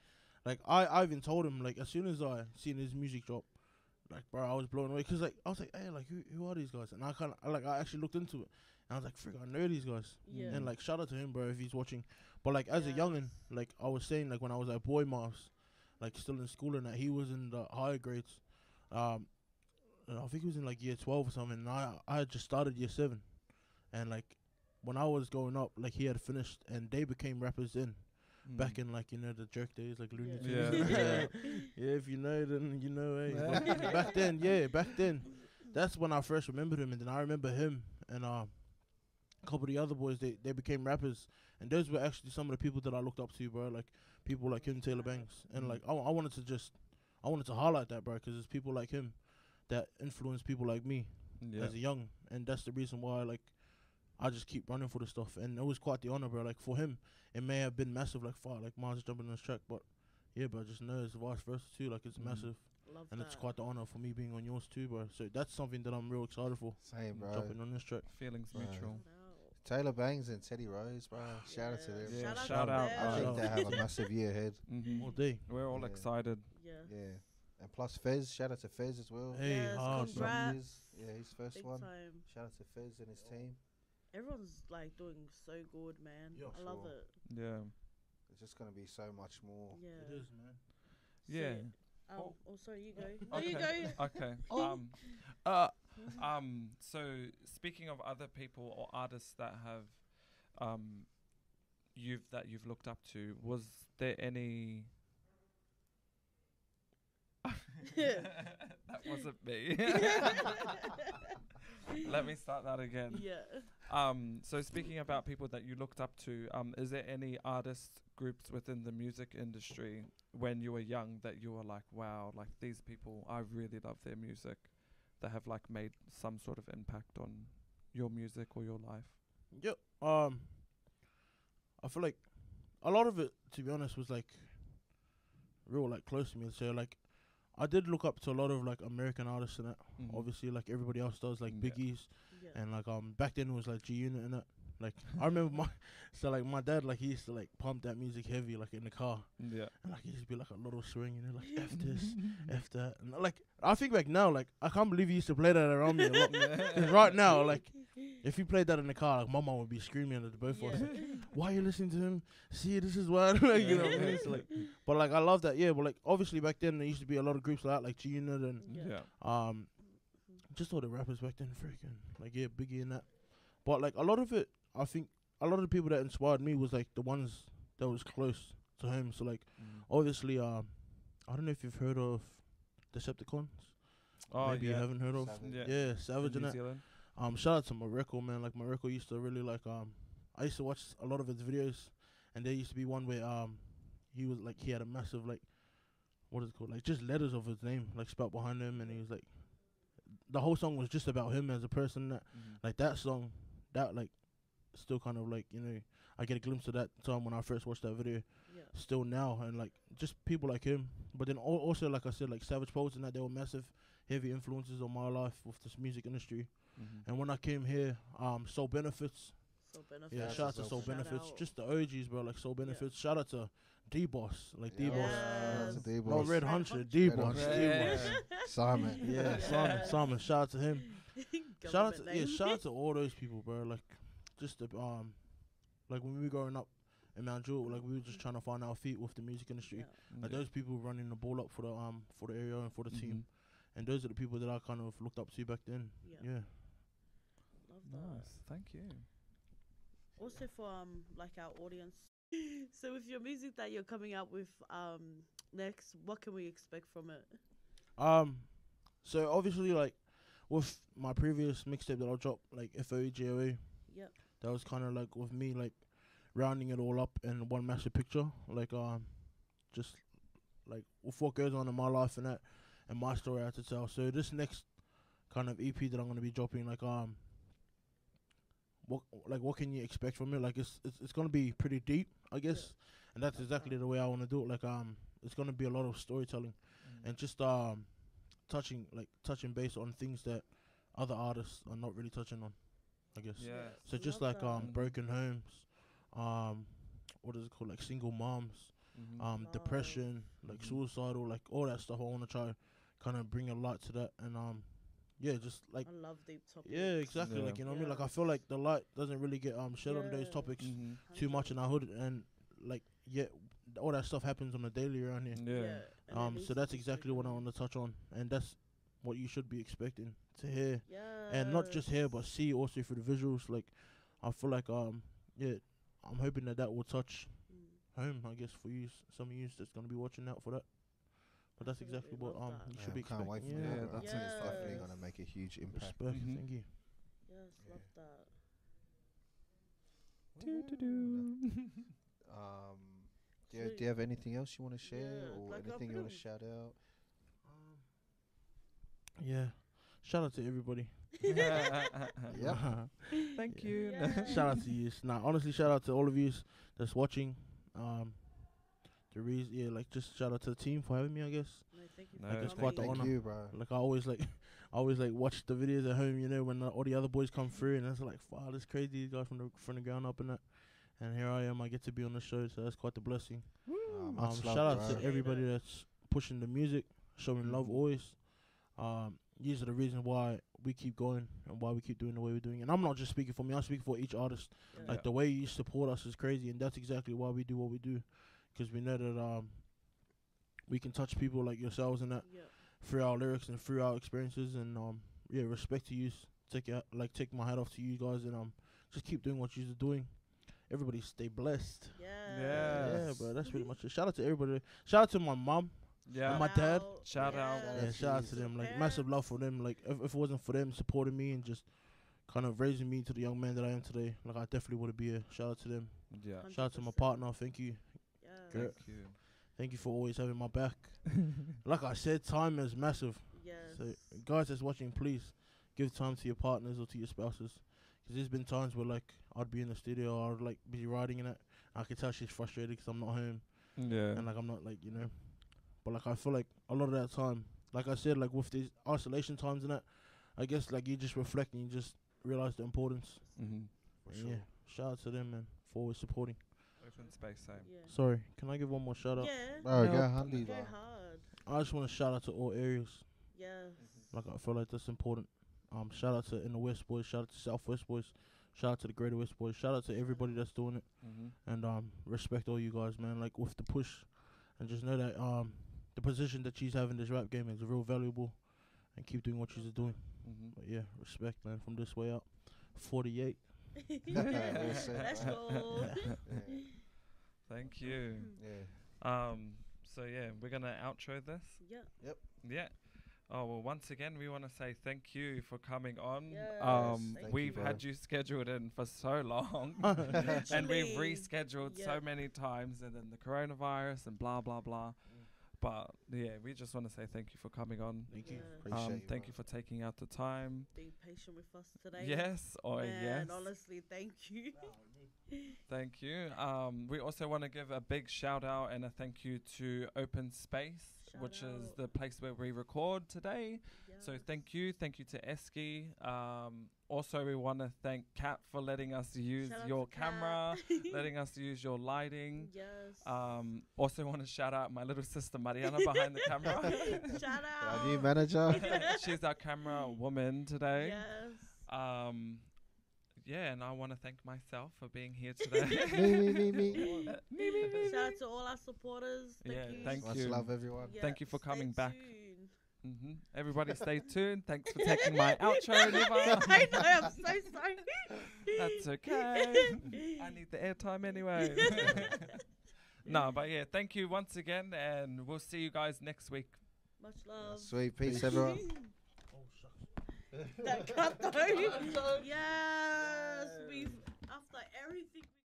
like I I even told him like as soon as I seen his music drop, like bro, I was blown away because like I was like, hey, like who who are these guys? And I kind of like I actually looked into it, and I was like, freak, I know these guys. Yeah. And like shout out to him, bro, if he's watching. But like as a youngin, like I was saying, like when I was at Boy Marvs, like still in school and that he was in the higher grades. Um, I think he was in like year twelve or something. And I I had just started year seven, and like when I was growing up, like he had finished, and they became rappers then. Back Mm. in like you know the jerk days, like Looney Yeah. Tunes. Yeah. yeah, yeah. If you know, then you know. Hey, But back then, yeah, back then, that's when I first remembered him, and then I remember him and um, a couple of the other boys. They they became rappers, and those were actually some of the people that I looked up to, bro. Like people like him, Taylor Banks, and Mm. like I, I wanted to just, I wanted to highlight that, bro, because it's people like him that influence people like me Yeah. as a young, and that's the reason why like I just keep running for the stuff, and it was quite the honor, bro. Like for him, it may have been massive, like far, like Marvs jumping on this track, but yeah, bro, I just know it's vice versa too. Like it's Mm. massive, Love and that. it's quite the honor for me being on yours too, bro. So that's something that I'm real excited for Same, bro. jumping on this track. Feelings Right. mutual. Taylor Bangs and Teddy Rose, bro. Shout out to them. Yeah, shout, shout out. out, I think they have a massive year ahead. hmm All day. We're all Yeah. excited. Yeah. Yeah. And plus Fez, shout out to Fez as well. Hey, Yes, hard, bro. congrats. Years. Yeah, his first Big one. time. Shout out to Fez and his team. Everyone's like doing so good, man. Yeah, I love it. Yeah. There's just gonna be so much more. Yeah. It is, man. Yeah. So, oh, oh, sorry, you go. No, Okay. you go. Okay. Oh. Um, uh, um. So speaking of other people or artists that have, um, you've that you've looked up to, was there any? that wasn't me. Let me start that again. yeah. Um, so speaking about people that you looked up to, um, is there any artist groups within the music industry when you were young that you were like, wow, like these people, I really love their music, that have like made some sort of impact on your music or your life? Yep. Um, I feel like a lot of it, to be honest, was like real like close to me. So like, I did look up to a lot of like American artists and that. Mhm. Obviously, like everybody else does, like Yeah. Biggie's Yeah. and like um back then it was like G Unit and that. Like I remember my so like my dad like he used to like pump that music heavy like in the car Yeah. and like he used to be like a little swing you know like f this f that and like I think back now like I can't believe he used to play that around me a lot. 'Cause right now like if you played that in the car like my mom would be screaming at the both of us. yeah. Why are you listening to him? See, this is why. like, you know, what I mean? It's like, but like I love that. Yeah, but like obviously back then there used to be a lot of groups like that, like G Unit and Yeah. Yeah. um, just all the rappers back then, freaking like yeah, Biggie and that. But like a lot of it, I think a lot of the people that inspired me was like the ones that was close to him. So like Mm. obviously, um, I don't know if you've heard of Deceptikonz. Oh Maybe yeah. you haven't heard of. Savage. Yeah. Yeah, In Savage and New that. Zealand. Um, shout out to Mareko, man. Like Mareko used to really like um, I used to watch a lot of his videos, and there used to be one where um, he was like he had a massive like, what is it called? Like just letters of his name like spelt behind him, and he was like, the whole song was just about him as a person. That Mhm. like that song, that like, still kind of like you know, I get a glimpse of that time when I first watched that video. Yeah. Still now, and like just people like him. But then al- also, like I said, like Savage Pulse and that they were massive, heavy influences on my life with this music industry. Mhm. And when I came here, um, Soul Benefits, So benefits. yeah, Shout shout out out to to Soul Soul Benefits, out. just the OGs, bro, like Soul Benefits. Shout out to D Boss, like D Boss. Yes. That's No, Red Red Hunter, Hunter. D Red Boss, D Yeah. Boss. Simon. Yeah, Yeah. Simon, Simon, shout out to him. shout out to yeah, shout out to all those people, bro. Like, just the um, like when we were growing up in Mount Druitt, like we were just trying to find our feet with the music industry. Yeah. Like Yeah. those people running the ball up for the um for the area and for the Mhm. team, and those are the people that I kind of looked up to back then. Yeah. Yeah. Love that. Nice. Thank you. Also for um like our audience. so with your music that you're coming out with um next, what can we expect from it? Um, so obviously like with my previous mixtape that I dropped, like FOE GOA, Yep. that was kind of like with me like rounding it all up in one massive picture like um just like with what goes on in my life and that and my story I have to tell so this next kind of ep that i'm going to be dropping like um what like what can you expect from it like it's it's, it's going to be pretty deep i guess and that's exactly the way i want to do it like um it's going to be a lot of storytelling and just um touching like touching base on things that other artists are not really touching on i guess Yeah. so just like that. um broken homes, um what is it called? Like single moms, Mhm. um Wow. depression, like Mhm. suicidal, like all that stuff. I want to try kind of bring a light to that and um yeah, just like I love deep topics. yeah, exactly. Yeah. Like you know what I mean? Like I feel like the light doesn't really get um shed on those Yeah. topics Mhm. too much in our hood and like yeah, all that stuff happens on a daily around here. Yeah. and Um so that's exactly what I want to touch on and that's what you should be expecting to hear Yeah. and not just hear but see also through the visuals like i feel like um yeah i'm hoping that that will touch Mm. home i guess for you some of you that's going to be watching out for that but that's exactly what um that. you Yeah, should be can't wait for Yeah, that. that's I think definitely going to make a huge impact. respect Mhm. thank you Yes, Yeah. love that. Um, do you, So- do you have anything else you want to share Yeah, or like, anything you want to shout out? yeah shout out to everybody yeah. Thank you. Yeah. shout out to you nah honestly shout out to all of you that's watching um the reason yeah like just shout out to the team for having me i guess No, thank you No, for Like, it's quite the Thank honor. you, bro. Like I always like, I always like watch the videos at home. You know when uh, all the other boys come through, and it's like, wow, this crazy these guys from the from the ground up and that. And here I am. I get to be on the show, so that's quite the blessing. Uh, Um, shout love, out bro. to everybody it. that's pushing the music, showing love Mhm. always. Um, these are the reasons why we keep going and why we keep doing the way we're doing. And I'm not just speaking for me. I'm speaking for each artist. Yeah. Like Yeah. the way you support us is crazy, and that's exactly why we do what we do, because we know that um, we can touch people like yourselves and that Yeah. through our lyrics and through our experiences and um yeah respect to you take it like take my hat off to you guys and um just keep doing what you're doing everybody stay blessed Yeah. yeah Yes. bro that's pretty much it shout out to everybody shout out to my mom Yeah. my dad. Shout out. Shout yeah shout out to to them like massive love for them like if, if it wasn't for them supporting me and just kind of raising me to the young man that I am today like I definitely would be here shout out to them Yeah. shout out to my partner thank you Yeah. Great. Thank you. thank you for always having my back like I said time is massive Yes. So, guys that's watching, please give time to your partners or to your spouses. Because there's been times where, like, I'd be in the studio or I'd, like, be writing in it. I could tell she's frustrated because I'm not home. Yeah. And, like, I'm not, like, you know. But, like, I feel like a lot of that time, like I said, like, with these isolation times and that, I guess, like, you just reflect and you just realize the importance. mm-hmm. For sure. Yeah. Shout out to them, man, for always supporting. Open space, same. Yeah. Sorry, can I give one more shout out? Yeah. Bro, No, go handy, Go hard. I just want to shout out to all areas. Yes. Like I feel like that's important. Um, shout out to in the West boys, shout out to Southwest boys, shout out to the Greater West boys, shout out to everybody that's doing it, Mm-hmm. and um, respect all you guys, man. Like with the push, and just know that um, the position that she's having this rap game is real valuable, and keep doing what she's doing. Mm-hmm. But yeah, respect, man. From this way up, forty eight. Let's go. Yeah. Thank you. yeah. Um. So yeah, we're gonna outro this. Yeah. Yep. Yeah. Oh well, once again, we want to say thank you for coming on. Yes, um, thank we've you. had you scheduled in for so long, and we've rescheduled yeah. so many times, and then the coronavirus and blah blah blah. But yeah, we just want to say thank you for coming on. Thank you. Yeah. Appreciate Um, you, thank bro. you for taking out the time. Being patient with us today. Yes, or Man, yes. honestly, thank you. Thank you. Um, we also want to give a big shout out and a thank you to Open Space, Shout which is the place where we record today. So thank you, thank you to Eski. Um, also, we want to thank Kat for letting us use Shout your camera, letting us use your lighting. Yes. Um, also, want to shout out my little sister Mariana behind the camera. Shout out. Our new manager. She's our camera woman today. Yes. Um, yeah, and I want to thank myself for being here today. me, me, me, me. me, me. Shout out to all our supporters. Thank Yeah, you. thank Much you. love, everyone. Yeah, Thank you for stay coming back. tuned. hmm Everybody, stay tuned. Thanks for taking my outro, I know, I'm so sorry. That's okay. I need the airtime anyway. no, but yeah, thank you once again, and we'll see you guys next week. Much love. Sweet peace, everyone. Shucks. that cut though. yes, we've after everything.